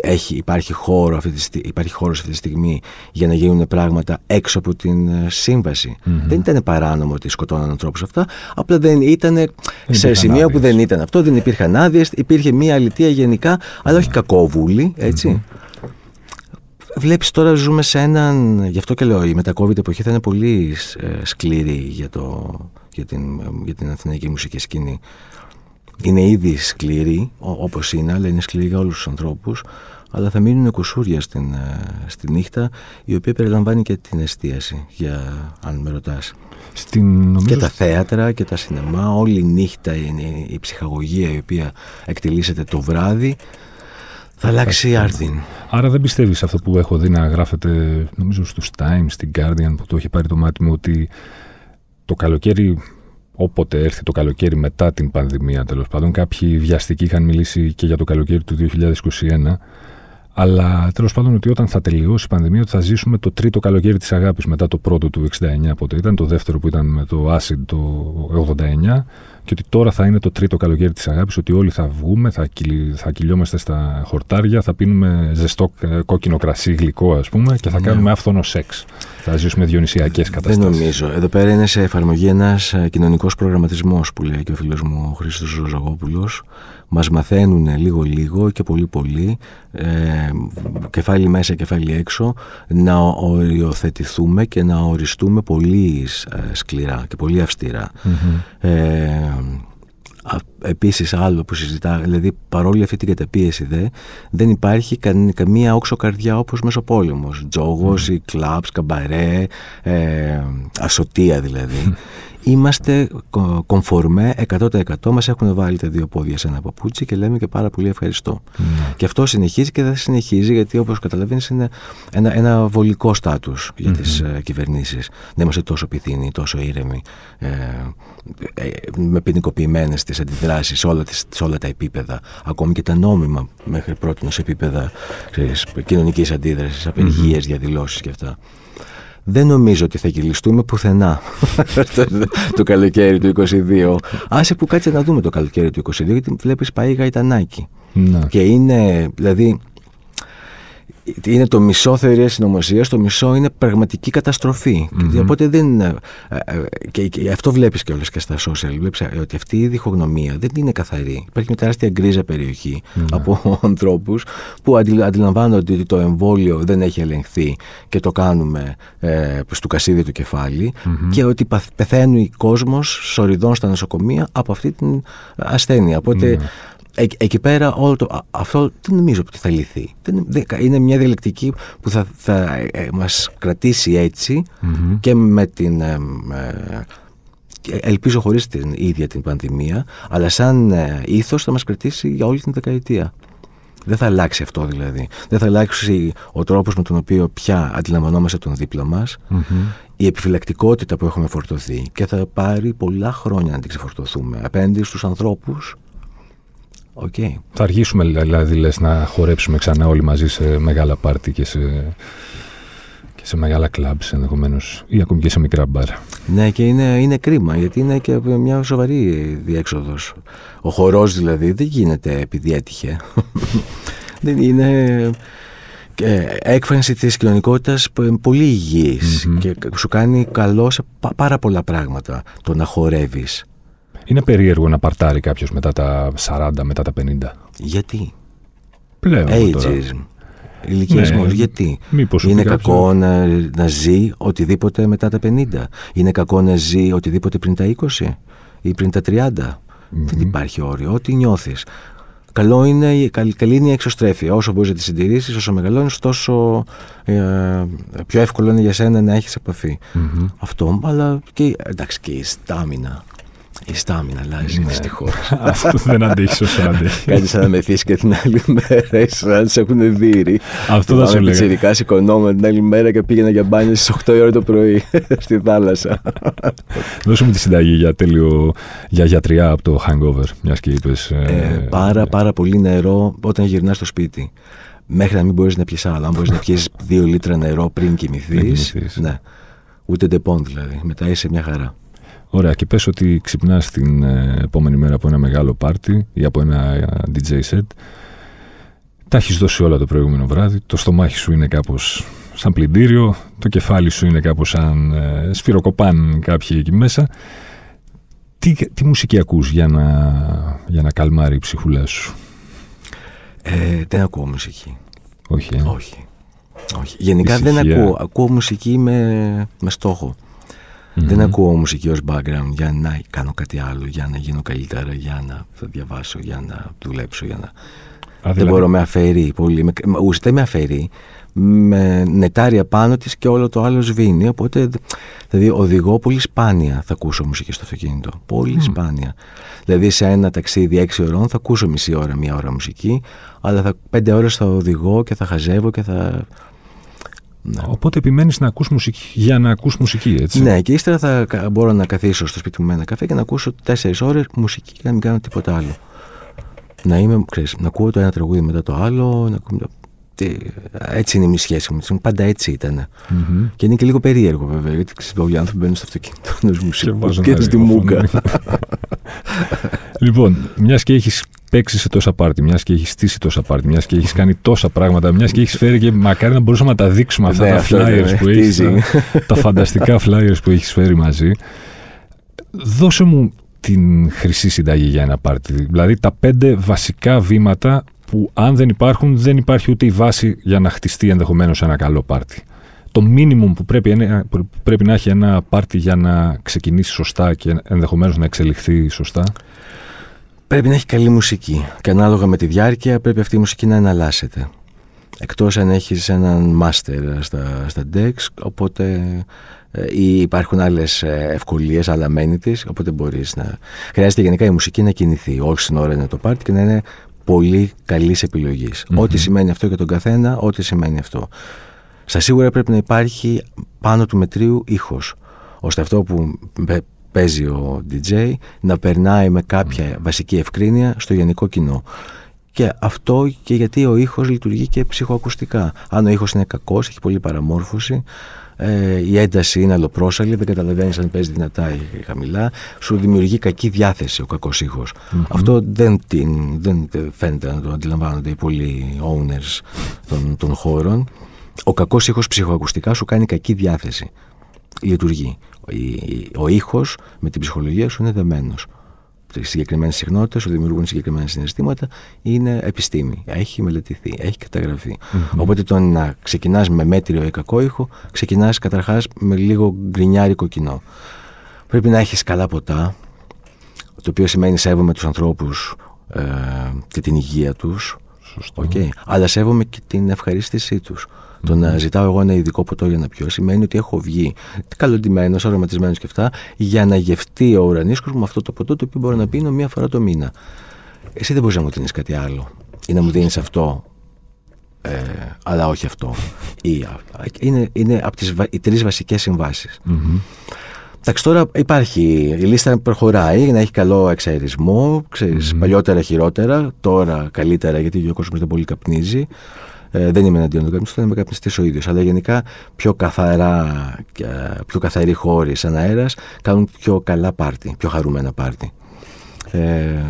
[SPEAKER 2] Έχει, υπάρχει, χώρο αυτή τη, υπάρχει χώρος αυτή τη στιγμή για να γίνουν πράγματα έξω από την ε, συμβαση Δεν ήταν παράνομο ότι σκοτώναν ανθρώπους αυτά. Απλά δεν ήταν σε σημείο που δεν ήταν αυτό. Δεν υπήρχαν άδειες. Υπήρχε μία αλητία γενικά, αλλά όχι κακόβουλη. Έτσι. Βλέπεις τώρα ζούμε σε έναν, γι' αυτό και λέω η μετακόβητη εποχή θα είναι πολύ ε, σκληρή για το, για την, για την αθηναϊκή μουσική σκηνή. Είναι ήδη σκληρή, όπως είναι, αλλά είναι σκληρή για όλους τους ανθρώπους, αλλά θα μείνουν κουσούρια στην, ε, στη νύχτα, η οποία περιλαμβάνει και την εστίαση, για, αν με ρωτάς. Στην, Και τα θέατρα και τα σινεμά, όλη η νύχτα είναι η ψυχαγωγία η οποία εκτελήσεται το βράδυ, θα αλλάξει άρθιν.
[SPEAKER 1] Άρα δεν πιστεύεις αυτό που έχω δει να γράφεται, νομίζω στους Times, στην Guardian, που το έχει πάρει το μάτι μου, ότι το καλοκαίρι, όποτε έρθει το καλοκαίρι μετά την πανδημία τέλος πάντων, κάποιοι βιαστικοί είχαν μιλήσει και για το καλοκαίρι του 2021, αλλά τέλος πάντων ότι όταν θα τελειώσει η πανδημία, ότι θα ζήσουμε το τρίτο καλοκαίρι της αγάπης μετά το πρώτο του 69, πότε ήταν, το δεύτερο που ήταν με το Acid το 89, και ότι τώρα θα είναι το τρίτο καλοκαίρι της αγάπης, ότι όλοι θα βγούμε, θα, θα κυλιόμαστε στα χορτάρια, θα πίνουμε ζεστό ε, κόκκινο κρασί γλυκό, ας πούμε, και θα ναι. κάνουμε άφθονο σεξ. Θα ζήσουμε διονυσιακές καταστάσεις.
[SPEAKER 2] Δεν νομίζω. Εδώ πέρα είναι σε εφαρμογή ένας ε, κοινωνικός προγραμματισμός που λέει και ο φίλος μου ο Χρήστος Ζωζαγόπουλος. Μας μαθαίνουν λίγο-λίγο και πολύ-πολύ, ε, κεφάλι μέσα, κεφάλι έξω, να οριοθετηθούμε και να οριστούμε πολύς ε, σκληρά και πολύ αυστηρά. Ε, Επίσης, άλλο που συζητά, δηλαδή παρόλη αυτή την καταπίεση δε, δεν υπάρχει καμία όξο καρδιά όπως Μεσοπόλεμο. Τζόγος mm. ή κλαμπς, καμπαρέ, ε, ασωτεία δηλαδή. Είμαστε κομφορμέ 100% μας έχουν βάλει τα δύο πόδια σε ένα παπούτσι και λέμε και πάρα πολύ ευχαριστώ. Mm. Και αυτό συνεχίζει και θα συνεχίζει γιατί όπως καταλαβαίνεις είναι ένα, ένα βολικό στάτους για mm-hmm. τις ε, κυβερνήσεις. Δεν είμαστε τόσο πυθύνοι, τόσο ήρεμοι, ε, ε, με ποινικοποιημένες τις αντιδράσεις σε όλα, τις, σε όλα τα επίπεδα, ακόμη και τα νόμιμα μέχρι πρώτη σε επίπεδα κοινωνικής αντίδρασης, απεργίες, mm-hmm. διαδηλώσεις και αυτά δεν νομίζω ότι θα κυλιστούμε πουθενά το καλοκαίρι του 22. Άσε που κάτσε να δούμε το καλοκαίρι του 22, γιατί βλέπεις πάει γαϊτανάκι. Να. Και είναι, δηλαδή, είναι το μισό θεωρίας συνωμοσίας, το μισό είναι πραγματική καταστροφή. Mm-hmm. Οπότε δεν. Ε, ε, και, και αυτό βλέπεις κιόλα και στα social. Βλέπεις ε, ότι αυτή η διχογνωμία δεν είναι καθαρή. Υπάρχει μια τεράστια γκρίζα περιοχή mm-hmm. από ανθρώπους που αντιλαμβάνονται ότι το εμβόλιο δεν έχει ελεγχθεί και το κάνουμε ε, στο κασίδι του κεφάλι mm-hmm. και ότι πεθαίνει κόσμος σοριδών στα νοσοκομεία από αυτή την ασθένεια. Οπότε ε, εκεί πέρα όλο το, αυτό δεν νομίζω ότι θα λυθεί. είναι μια διαλεκτική που θα, θα ε, μας κρατήσει και με την... Ε, ελπίζω χωρίς την ίδια την πανδημία, αλλά σαν ε, ήθος θα μας κρατήσει για όλη την δεκαετία. Δεν θα αλλάξει αυτό δηλαδή. Δεν θα αλλάξει ο τρόπος με τον οποίο πια αντιλαμβανόμαστε τον δίπλα μας, η επιφυλακτικότητα που έχουμε φορτωθεί και θα πάρει πολλά χρόνια να την ξεφορτωθούμε απέναντι στους ανθρώπους Okay.
[SPEAKER 1] Θα αργήσουμε δηλαδή λες, να χορέψουμε ξανά όλοι μαζί σε μεγάλα πάρτι και σε, και σε μεγάλα κλαμπς ενδεχομένως ή ακόμη και σε μικρά μπαρ.
[SPEAKER 2] Ναι, και είναι, είναι κρίμα γιατί είναι και μια σοβαρή διέξοδος. Ο χορός δηλαδή δεν γίνεται επειδή έτυχε. δεν είναι. έκφραση της κοινωνικότητας πολύ και σου κάνει καλό σε πάρα πολλά πράγματα το να χορεύεις.
[SPEAKER 1] Είναι περίεργο να παρτάρει κάποιος μετά τα 40, μετά τα 50.
[SPEAKER 2] Γιατί;
[SPEAKER 1] Πλέον.
[SPEAKER 2] Ageism. Ηλικιασμός. Ναι, Γιατί; Είναι κακό να, να ζει οτιδήποτε μετά τα 50. Είναι κακό να ζει οτιδήποτε πριν τα 20 ή πριν τα 30. Δεν υπάρχει όριο. Ό,τι νιώθεις. Καλό είναι, καλή, καλή είναι η εξωστρέφεια. Όσο μπορείς να τη συντηρήσεις, όσο μεγαλώνεις, τόσο ε, πιο εύκολο είναι για σένα να έχεις Αυτό. Αλλά και, εντάξει, και η στάμινα. Η στάμινα αλλάζει, ναι. δυστυχώ.
[SPEAKER 1] Αυτό δεν αντέχεις όσο αντέχεις.
[SPEAKER 2] Κάτι σαν να μεθύσει και την άλλη μέρα, σαν να σε έχουν δει.
[SPEAKER 1] Αυτό θα σου 'λεγα.
[SPEAKER 2] Τσιρικά σηκωνόμουν την άλλη μέρα και πήγαινα για μπάνια στις 8 η ώρα το πρωί στη θάλασσα.
[SPEAKER 1] Δώσε μου τη συνταγή για τέλειο για γιατρειά από το hangover, μιας και είπες.
[SPEAKER 2] Ε, ε, πάρα, πάρα πολύ νερό όταν γυρνάς στο σπίτι. Μέχρι να μην μπορείς να πιεις άλλο. Αν μπορείς να πιεις δύο λίτρα νερό πριν κοιμηθείς. Ναι. Ούτε Depon δηλαδή. Μετά είσαι μια χαρά.
[SPEAKER 1] Ωραία, και πες ότι ξυπνάς την ε, επόμενη μέρα από ένα μεγάλο πάρτι ή από ένα ε, DJ set. Τα έχεις δώσει όλα το προηγούμενο βράδυ, το στομάχι σου είναι κάπως σαν πλυντήριο, το κεφάλι σου είναι κάπως σαν ε, σφυροκοπάν κάποιοι εκεί μέσα. Τι, τι μουσική ακούς για να, για να καλμάρει η ψυχούλα σου;
[SPEAKER 2] Ε, δεν ακούω μουσική.
[SPEAKER 1] Όχι, ε;
[SPEAKER 2] Όχι. Όχι. Γενικά δεν ακούω. Ακούω μουσική με, με στόχο. Δεν ακούω μουσική ως background για να κάνω κάτι άλλο, για να γίνω καλύτερα, για να διαβάσω, για να δουλέψω, για να... Α, Δεν δηλαδή- μπορώ, με αφαιρεί πολύ. Με, ουσιαστικά με αφαιρεί, με νετάρια πάνω της και όλο το άλλο σβήνει. Οπότε, δηλαδή, οδηγώ πολύ σπάνια θα ακούσω μουσική στο αυτοκίνητο. Πολύ σπάνια. Δηλαδή, σε ένα ταξίδι έξι ώρων θα ακούσω μισή ώρα, μία ώρα μουσική, αλλά θα, πέντε ώρες θα οδηγώ και θα χαζεύω και θα
[SPEAKER 1] ναι. Οπότε επιμένεις να ακούς μουσική για να ακούς μουσική, έτσι.
[SPEAKER 2] Ναι, και ύστερα θα μπορώ να καθίσω στο σπίτι μου με ένα καφέ και να ακούσω τέσσερις ώρες μουσική και να μην κάνω τίποτα άλλο. Να είμαι, ξέρεις, να ακούω το ένα τραγούδι μετά το άλλο. Να ακούω... Έτσι είναι η σχέση μου. Πάντα έτσι ήταν. Mm-hmm. Και είναι και λίγο περίεργο βέβαια, γιατί ξέρεις, οι άνθρωποι μπαίνουν στο αυτοκίνητο να μουσική και στη μούγκα.
[SPEAKER 1] λοιπόν, μιας και έχεις παίξει σε τόσα πάρτι, μιας και έχεις στήσει τόσα πάρτι, μιας και έχεις κάνει τόσα πράγματα, μιας και έχεις φέρει και μακάρι να μπορούσαμε να τα δείξουμε αυτά ναι, τα flyers που έχεις. τα φανταστικά flyers που έχεις φέρει μαζί. Δώσε μου την χρυσή συνταγή για ένα πάρτι. Δηλαδή τα πέντε βασικά βήματα που αν δεν υπάρχουν, δεν υπάρχει ούτε η βάση για να χτιστεί ενδεχομένως ένα καλό πάρτι. Το μίνιμουμ που πρέπει, που πρέπει να έχει ένα πάρτι για να ξεκινήσει σωστά και ενδεχομένως να εξελιχθεί σωστά;
[SPEAKER 2] Πρέπει να έχει καλή μουσική και ανάλογα με τη διάρκεια πρέπει αυτή η μουσική να εναλλάσσεται. Εκτός αν έχεις έναν master στα, στα decks, οπότε ε, ή υπάρχουν άλλες ε, ευκολίες, άλλα amenities, οπότε μπορείς να... Χρειάζεται γενικά η μουσική να κινηθεί, όχι στην ώρα είναι το πάρτι και να είναι πολύ καλής Ό,τι σημαίνει αυτό για τον καθένα, ό,τι σημαίνει αυτό. Στα σίγουρα πρέπει να υπάρχει πάνω του μετρίου ήχος, ώστε αυτό που παίζει ο DJ να περνάει με κάποια βασική ευκρίνεια στο γενικό κοινό. Και αυτό και γιατί ο ήχος λειτουργεί και ψυχοακουστικά. Αν ο ήχος είναι κακός, έχει πολλή παραμόρφωση, ε, η ένταση είναι αλλοπρόσαλη, δεν καταλαβαίνεις αν παίζει δυνατά ή χαμηλά, σου δημιουργεί κακή διάθεση ο κακός Αυτό δεν, την, δεν φαίνεται να το αντιλαμβάνονται οι πολλοί owners των, των χώρων. Ο κακός ήχος ψυχοακουστικά σου κάνει κακή διάθεση. Λειτουργεί ο ήχος με την ψυχολογία σου είναι δεμένος. Συγκεκριμένες συχνότητες σου δημιουργούν συγκεκριμένα συναισθήματα, είναι επιστήμη. Έχει μελετηθεί, έχει Οπότε το να ξεκινάς με μέτριο ή κακό ήχο, ξεκινάς καταρχάς με λίγο γκρινιάρικο κοινό. Πρέπει να έχεις καλά ποτά, το οποίο σημαίνει σέβομαι τους ανθρώπους ε, και την υγεία τους. Okay. Αλλά σέβομαι και την ευχαρίστησή του. Το να ζητάω εγώ ένα ειδικό ποτό για να πιω σημαίνει ότι έχω βγει καλοντημένος, αρωματισμένος και αυτά, για να γευτεί ο ουρανίσκος μου αυτό το ποτό το οποίο μπορώ να πίνω μία φορά το μήνα. Εσύ δεν μπορείς να μου δίνεις κάτι άλλο ή να μου δίνεις αυτό, ε, αλλά όχι αυτό. Ή, είναι είναι από τις οι τρεις βασικές συμβάσεις. Εντάξει, τώρα υπάρχει, η λίστα προχωράει να έχει καλό εξαερισμό, ξέρεις, παλιότερα χειρότερα, τώρα καλύτερα γιατί ο κόσμος δεν πολύ καπνίζει. Ε, δεν είμαι εναντίον του καπνιστού, είμαι καπνιστή ο ίδιος. Αλλά γενικά πιο καθαρά, πιο καθαροί χώροι σαν αέρας κάνουν πιο καλά πάρτι, πιο χαρούμενα πάρτι. Ε,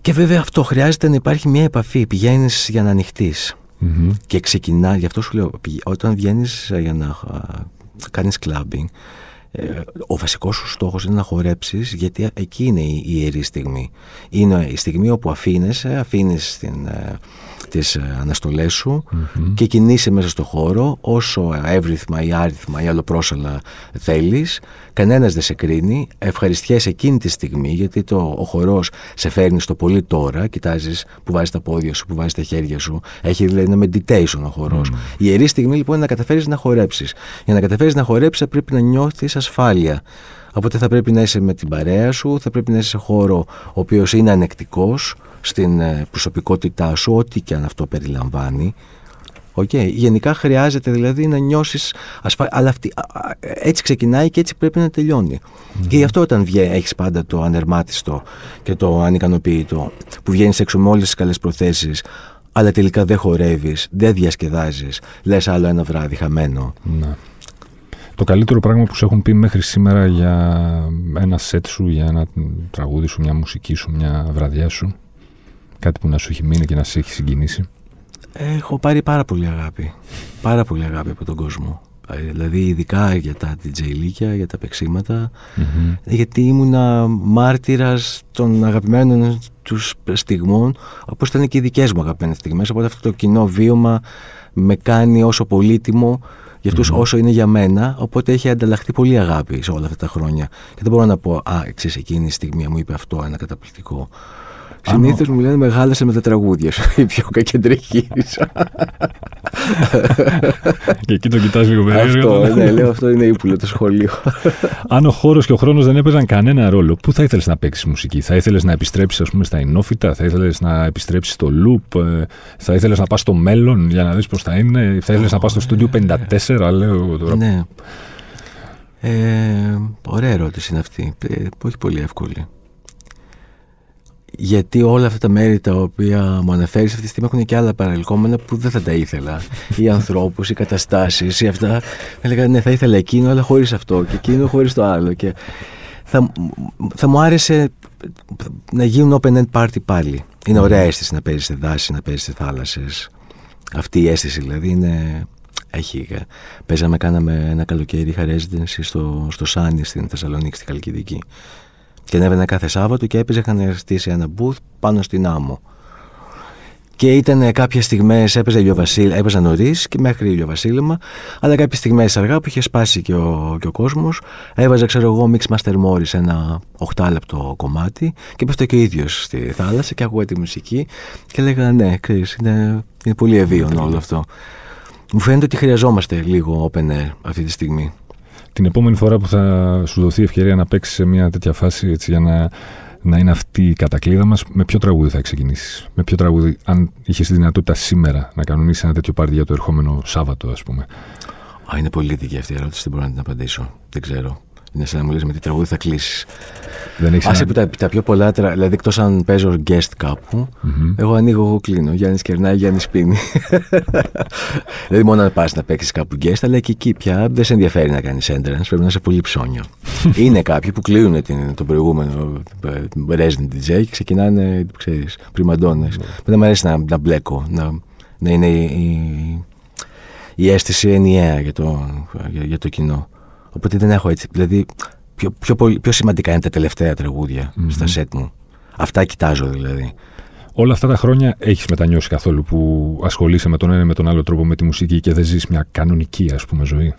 [SPEAKER 2] και βέβαια αυτό χρειάζεται να υπάρχει μια επαφή. Πηγαίνεις για να ανοιχτείς. Και ξεκινάς, γι' αυτό σου λέω, όταν βγαίνεις για να κάνεις κλαμπινγκ, ε, ο βασικός σου στόχος είναι να χορέψεις, γιατί εκεί είναι η ιερή στιγμή. Είναι η στιγμή όπου αφήνεσαι, αφήνεις την, ε, τις ε, αναστολές σου και κινείσαι μέσα στο χώρο όσο εύρυθμα ή άριθμα ή αλλοπρόσαλα θέλεις. Κανένας δεν σε κρίνει. Ευχαριστιέσαι εκείνη τη στιγμή γιατί το, ο χορός σε φέρνει στο πολύ τώρα. Κοιτάζεις που βάζεις τα πόδια σου, που βάζεις τα χέρια σου. Έχει δηλαδή ένα meditation ο χορός. Η ιερή στιγμή λοιπόν είναι να καταφέρεις να χορέψεις. Για να καταφέρεις να χορέψεις πρέπει να νιώθεις ασφάλεια. Οπότε θα πρέπει να είσαι με την παρέα σου, θα πρέπει να είσαι σε χώρο ο οποίος είναι ανεκτικός, στην ε, προσωπικότητά σου, ό,τι και αν αυτό περιλαμβάνει. Okay. Γενικά χρειάζεται δηλαδή να νιώσεις ασφάλεια. Αλλά αυτή, έτσι ξεκινάει και έτσι πρέπει να τελειωνει Και γι' αυτό όταν έχεις πάντα το ανερμάτιστο και το ανικανοποιητό, που βγαίνεις έξω με όλες τις καλές προθέσεις, αλλά τελικά δεν χορεύεις, δεν διασκεδάζεις, λες άλλο ένα βράδυ χαμένο.
[SPEAKER 1] Ναι. Το καλύτερο πράγμα που σου έχουν πει μέχρι σήμερα για ένα σετ σου, για ένα τραγούδι σου, μια μουσική σου, μια βραδιά σου; Κάτι που να σου έχει μείνει και να σε έχει συγκινήσει;
[SPEAKER 2] Έχω πάρει πάρα πολύ αγάπη. Πάρα πολύ αγάπη από τον κόσμο. Ε, δηλαδή ειδικά για τα DJ λίκια, για τα παιξιματα γιατί ήμουνα μάρτυρας των αγαπημένων τους στιγμών όπως ήταν και οι δικές μου αγαπημένες στιγμές οπότε αυτό το κοινό βίωμα με κάνει όσο πολύτιμο για αυτους όσο είναι για μένα οπότε έχει ανταλλαχθεί πολύ αγάπη σε όλα αυτά τα χρόνια και δεν μπορώ να πω α, εξής εκείνη η στιγμή μου είπε αυτό ένα καταπληκτικό Συνήθως μου λένε μεγάλωσε με τα τραγούδια σου. Η πιο κακεντρική.
[SPEAKER 1] και εκεί το κοιτάζει λίγο
[SPEAKER 2] περίεργα. Αυτό, ναι, λέω αυτό είναι ύπουλο το σχολείο.
[SPEAKER 1] Αν ο χώρος και ο χρόνος δεν έπαιζαν κανένα ρόλο, πού θα ήθελες να παίξεις μουσική, Θα ήθελες να επιστρέψεις, ας πούμε, στα ενόφυτα, θα ήθελες να επιστρέψεις στο loop, ε, θα ήθελες να πας στο μέλλον για να δεις πώς θα είναι, θα ήθελες να πας στο στούντιο 54, λέω τώρα.
[SPEAKER 2] Ναι. Ε, ωραία ερώτηση είναι αυτή. Ε, όχι πολύ εύκολη γιατί όλα αυτά τα μέρη τα οποία μου αναφέρεις αυτή τη στιγμή έχουν και άλλα παρελκόμενα που δεν θα τα ήθελα. οι ανθρώπους, οι καταστάσεις, ή αυτά. Έλεγα ναι, θα ήθελα εκείνο, αλλά χωρίς αυτό, και εκείνο χωρίς το άλλο. Και θα, θα μου άρεσε να γίνουν open end party πάλι. Είναι ωραία αίσθηση να παίζεις σε δάση, να παίζεις σε θάλασσες. Αυτή η αίσθηση δηλαδή είναι. Έχει, παίζαμε, κάναμε ένα καλοκαίρι, είχα residency στο, στο Σάνι στην Θεσσαλονίκη, στην Καλκιδική. Και ανέβαινα κάθε Σάββατο και έπαιζε, είχαν στήσει ένα booth πάνω στην άμμο. Και ήταν κάποιες στιγμές, έπαιζε ηλιοβασίλ, έπαιζα νωρίς και μέχρι ηλιοβασίλεμα, αλλά κάποιες στιγμές αργά που είχε σπάσει και ο, και ο κόσμος, έβαζα, ξέρω εγώ, Mix Master Morris ένα 8 λεπτό κομμάτι και πέφτω και ο ίδιος στη θάλασσα και άκουγα τη μουσική και έλεγα ναι, ξέρεις, είναι, είναι πολύ ευίωνο όλο αυτό. Μου φαίνεται ότι χρειαζόμαστε λίγο open air αυτή τη στιγμή
[SPEAKER 1] την επόμενη φορά που θα σου δοθεί ευκαιρία να παίξεις σε μια τέτοια φάση έτσι, για να, να είναι αυτή η κατακλείδα μας, με ποιο τραγούδι θα ξεκινήσεις; Με ποιο τραγούδι, αν είχες τη δυνατότητα σήμερα να κανονίσεις ένα τέτοιο πάρτι για το ερχόμενο Σάββατο, ας πούμε;
[SPEAKER 2] Α, είναι πολύ δική αυτή η ερώτηση, δεν μπορώ να την απαντήσω. Δεν ξέρω. Είναι σαν να μου λες με τι τραγούδι θα κλείσεις. Άσε που τα, τα πιο πολλά, δηλαδή εκτός αν παίζω guest κάπου, mm-hmm. εγώ ανοίγω, εγώ κλείνω. Γιάννης κερνάει, Γιάννης πίνει. δηλαδή μόνο να πας να παίξεις κάπου guest, αλλά και εκεί πια δεν σε ενδιαφέρει να κάνεις entrance, πρέπει να είσαι πολύ ψώνιο. Είναι κάποιοι που κλείνουν την, τον προηγούμενο ε, resident DJ και ξεκινάνε, ξέρεις, πριμαντώνες. Mm-hmm. Μετά μου αρέσει να, να μπλέκω, να, να είναι η, η, η αίσθηση ενιαία για το, για, για το κοινό. Οπότε δεν έχω έτσι. Δηλαδή, πιο, πιο, πιο σημαντικά είναι τα τελευταία στα σετ μου. Αυτά κοιτάζω δηλαδή.
[SPEAKER 1] Όλα αυτά τα χρόνια έχεις μετανιώσει καθόλου που ασχολείσαι με τον ένα ή με τον άλλο τρόπο με τη μουσική και δεν ζεις μια κανονική ας πούμε ζωή;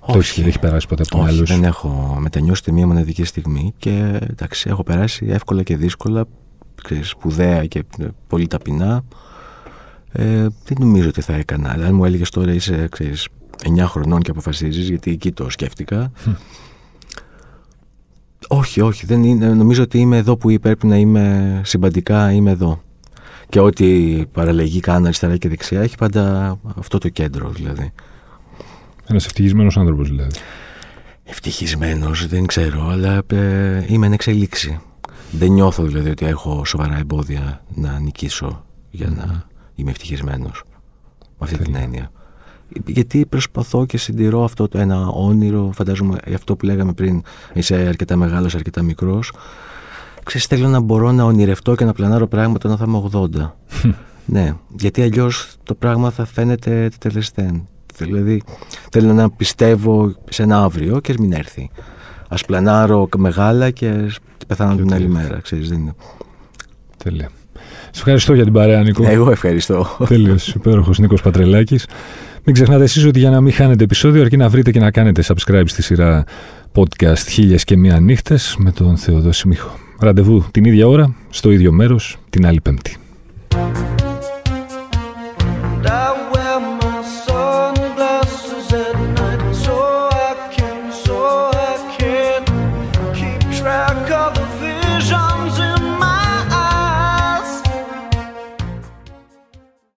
[SPEAKER 1] Όχι. Το έχει περάσει ποτέ από το
[SPEAKER 2] μυαλό Δεν έχω μετανιώσει τη μία μοναδική στιγμή και εντάξει, έχω περάσει εύκολα και δύσκολα, ξέρεις, σπουδαία και πολύ ταπεινά. Ε, δεν νομίζω ότι θα έκανα. Αλλά αν μου έλεγες τώρα είσαι ξέρεις, 9 χρονών και αποφασίζεις γιατί εκεί το σκέφτηκα. Όχι όχι δεν είναι, νομίζω ότι είμαι εδώ που πρέπει να είμαι συμπαντικά είμαι εδώ. Και ό,τι παραλλαγή κάνω αριστερά και δεξιά έχει πάντα αυτό το κέντρο δηλαδή.
[SPEAKER 1] Ένας ευτυχισμένος άνθρωπος δηλαδή.
[SPEAKER 2] Ευτυχισμένος, δεν ξέρω αλλά ε, είμαι εν εξελίξη. Δεν νιώθω δηλαδή ότι έχω σοβαρά εμπόδια να νικήσω για να είμαι ευτυχισμένος. με αυτή την έννοια γιατί προσπαθώ και συντηρώ αυτό το ένα όνειρο, φαντάζομαι αυτό που λέγαμε πριν, είσαι αρκετά μεγάλος, αρκετά μικρός. Ξέρεις, θέλω να μπορώ να ονειρευτώ και να πλανάρω πράγματα όταν θα είμαι 80. Ναι, γιατί αλλιώς το πράγμα θα φαίνεται τελεσθέν. Δηλαδή, θέλω να πιστεύω σε ένα αύριο και μην έρθει. Α πλανάρω μεγάλα και πεθάνω την άλλη μέρα, ξέρεις, δεν είναι.
[SPEAKER 1] Τέλεια. Σε ευχαριστώ για την παρέα, Νίκο.
[SPEAKER 2] Εγώ ευχαριστώ.
[SPEAKER 1] Τέλειο. Υπέροχο Νίκος Πατρελάκης. Μην ξεχνάτε εσείς ότι για να μην χάνετε επεισόδιο, αρκεί να βρείτε και να κάνετε subscribe στη σειρά podcast Χίλιες και Μία Νύχτες με τον Θεοδόση Μίχο. Ραντεβού την ίδια ώρα, στο ίδιο μέρος, την άλλη Πέμπτη.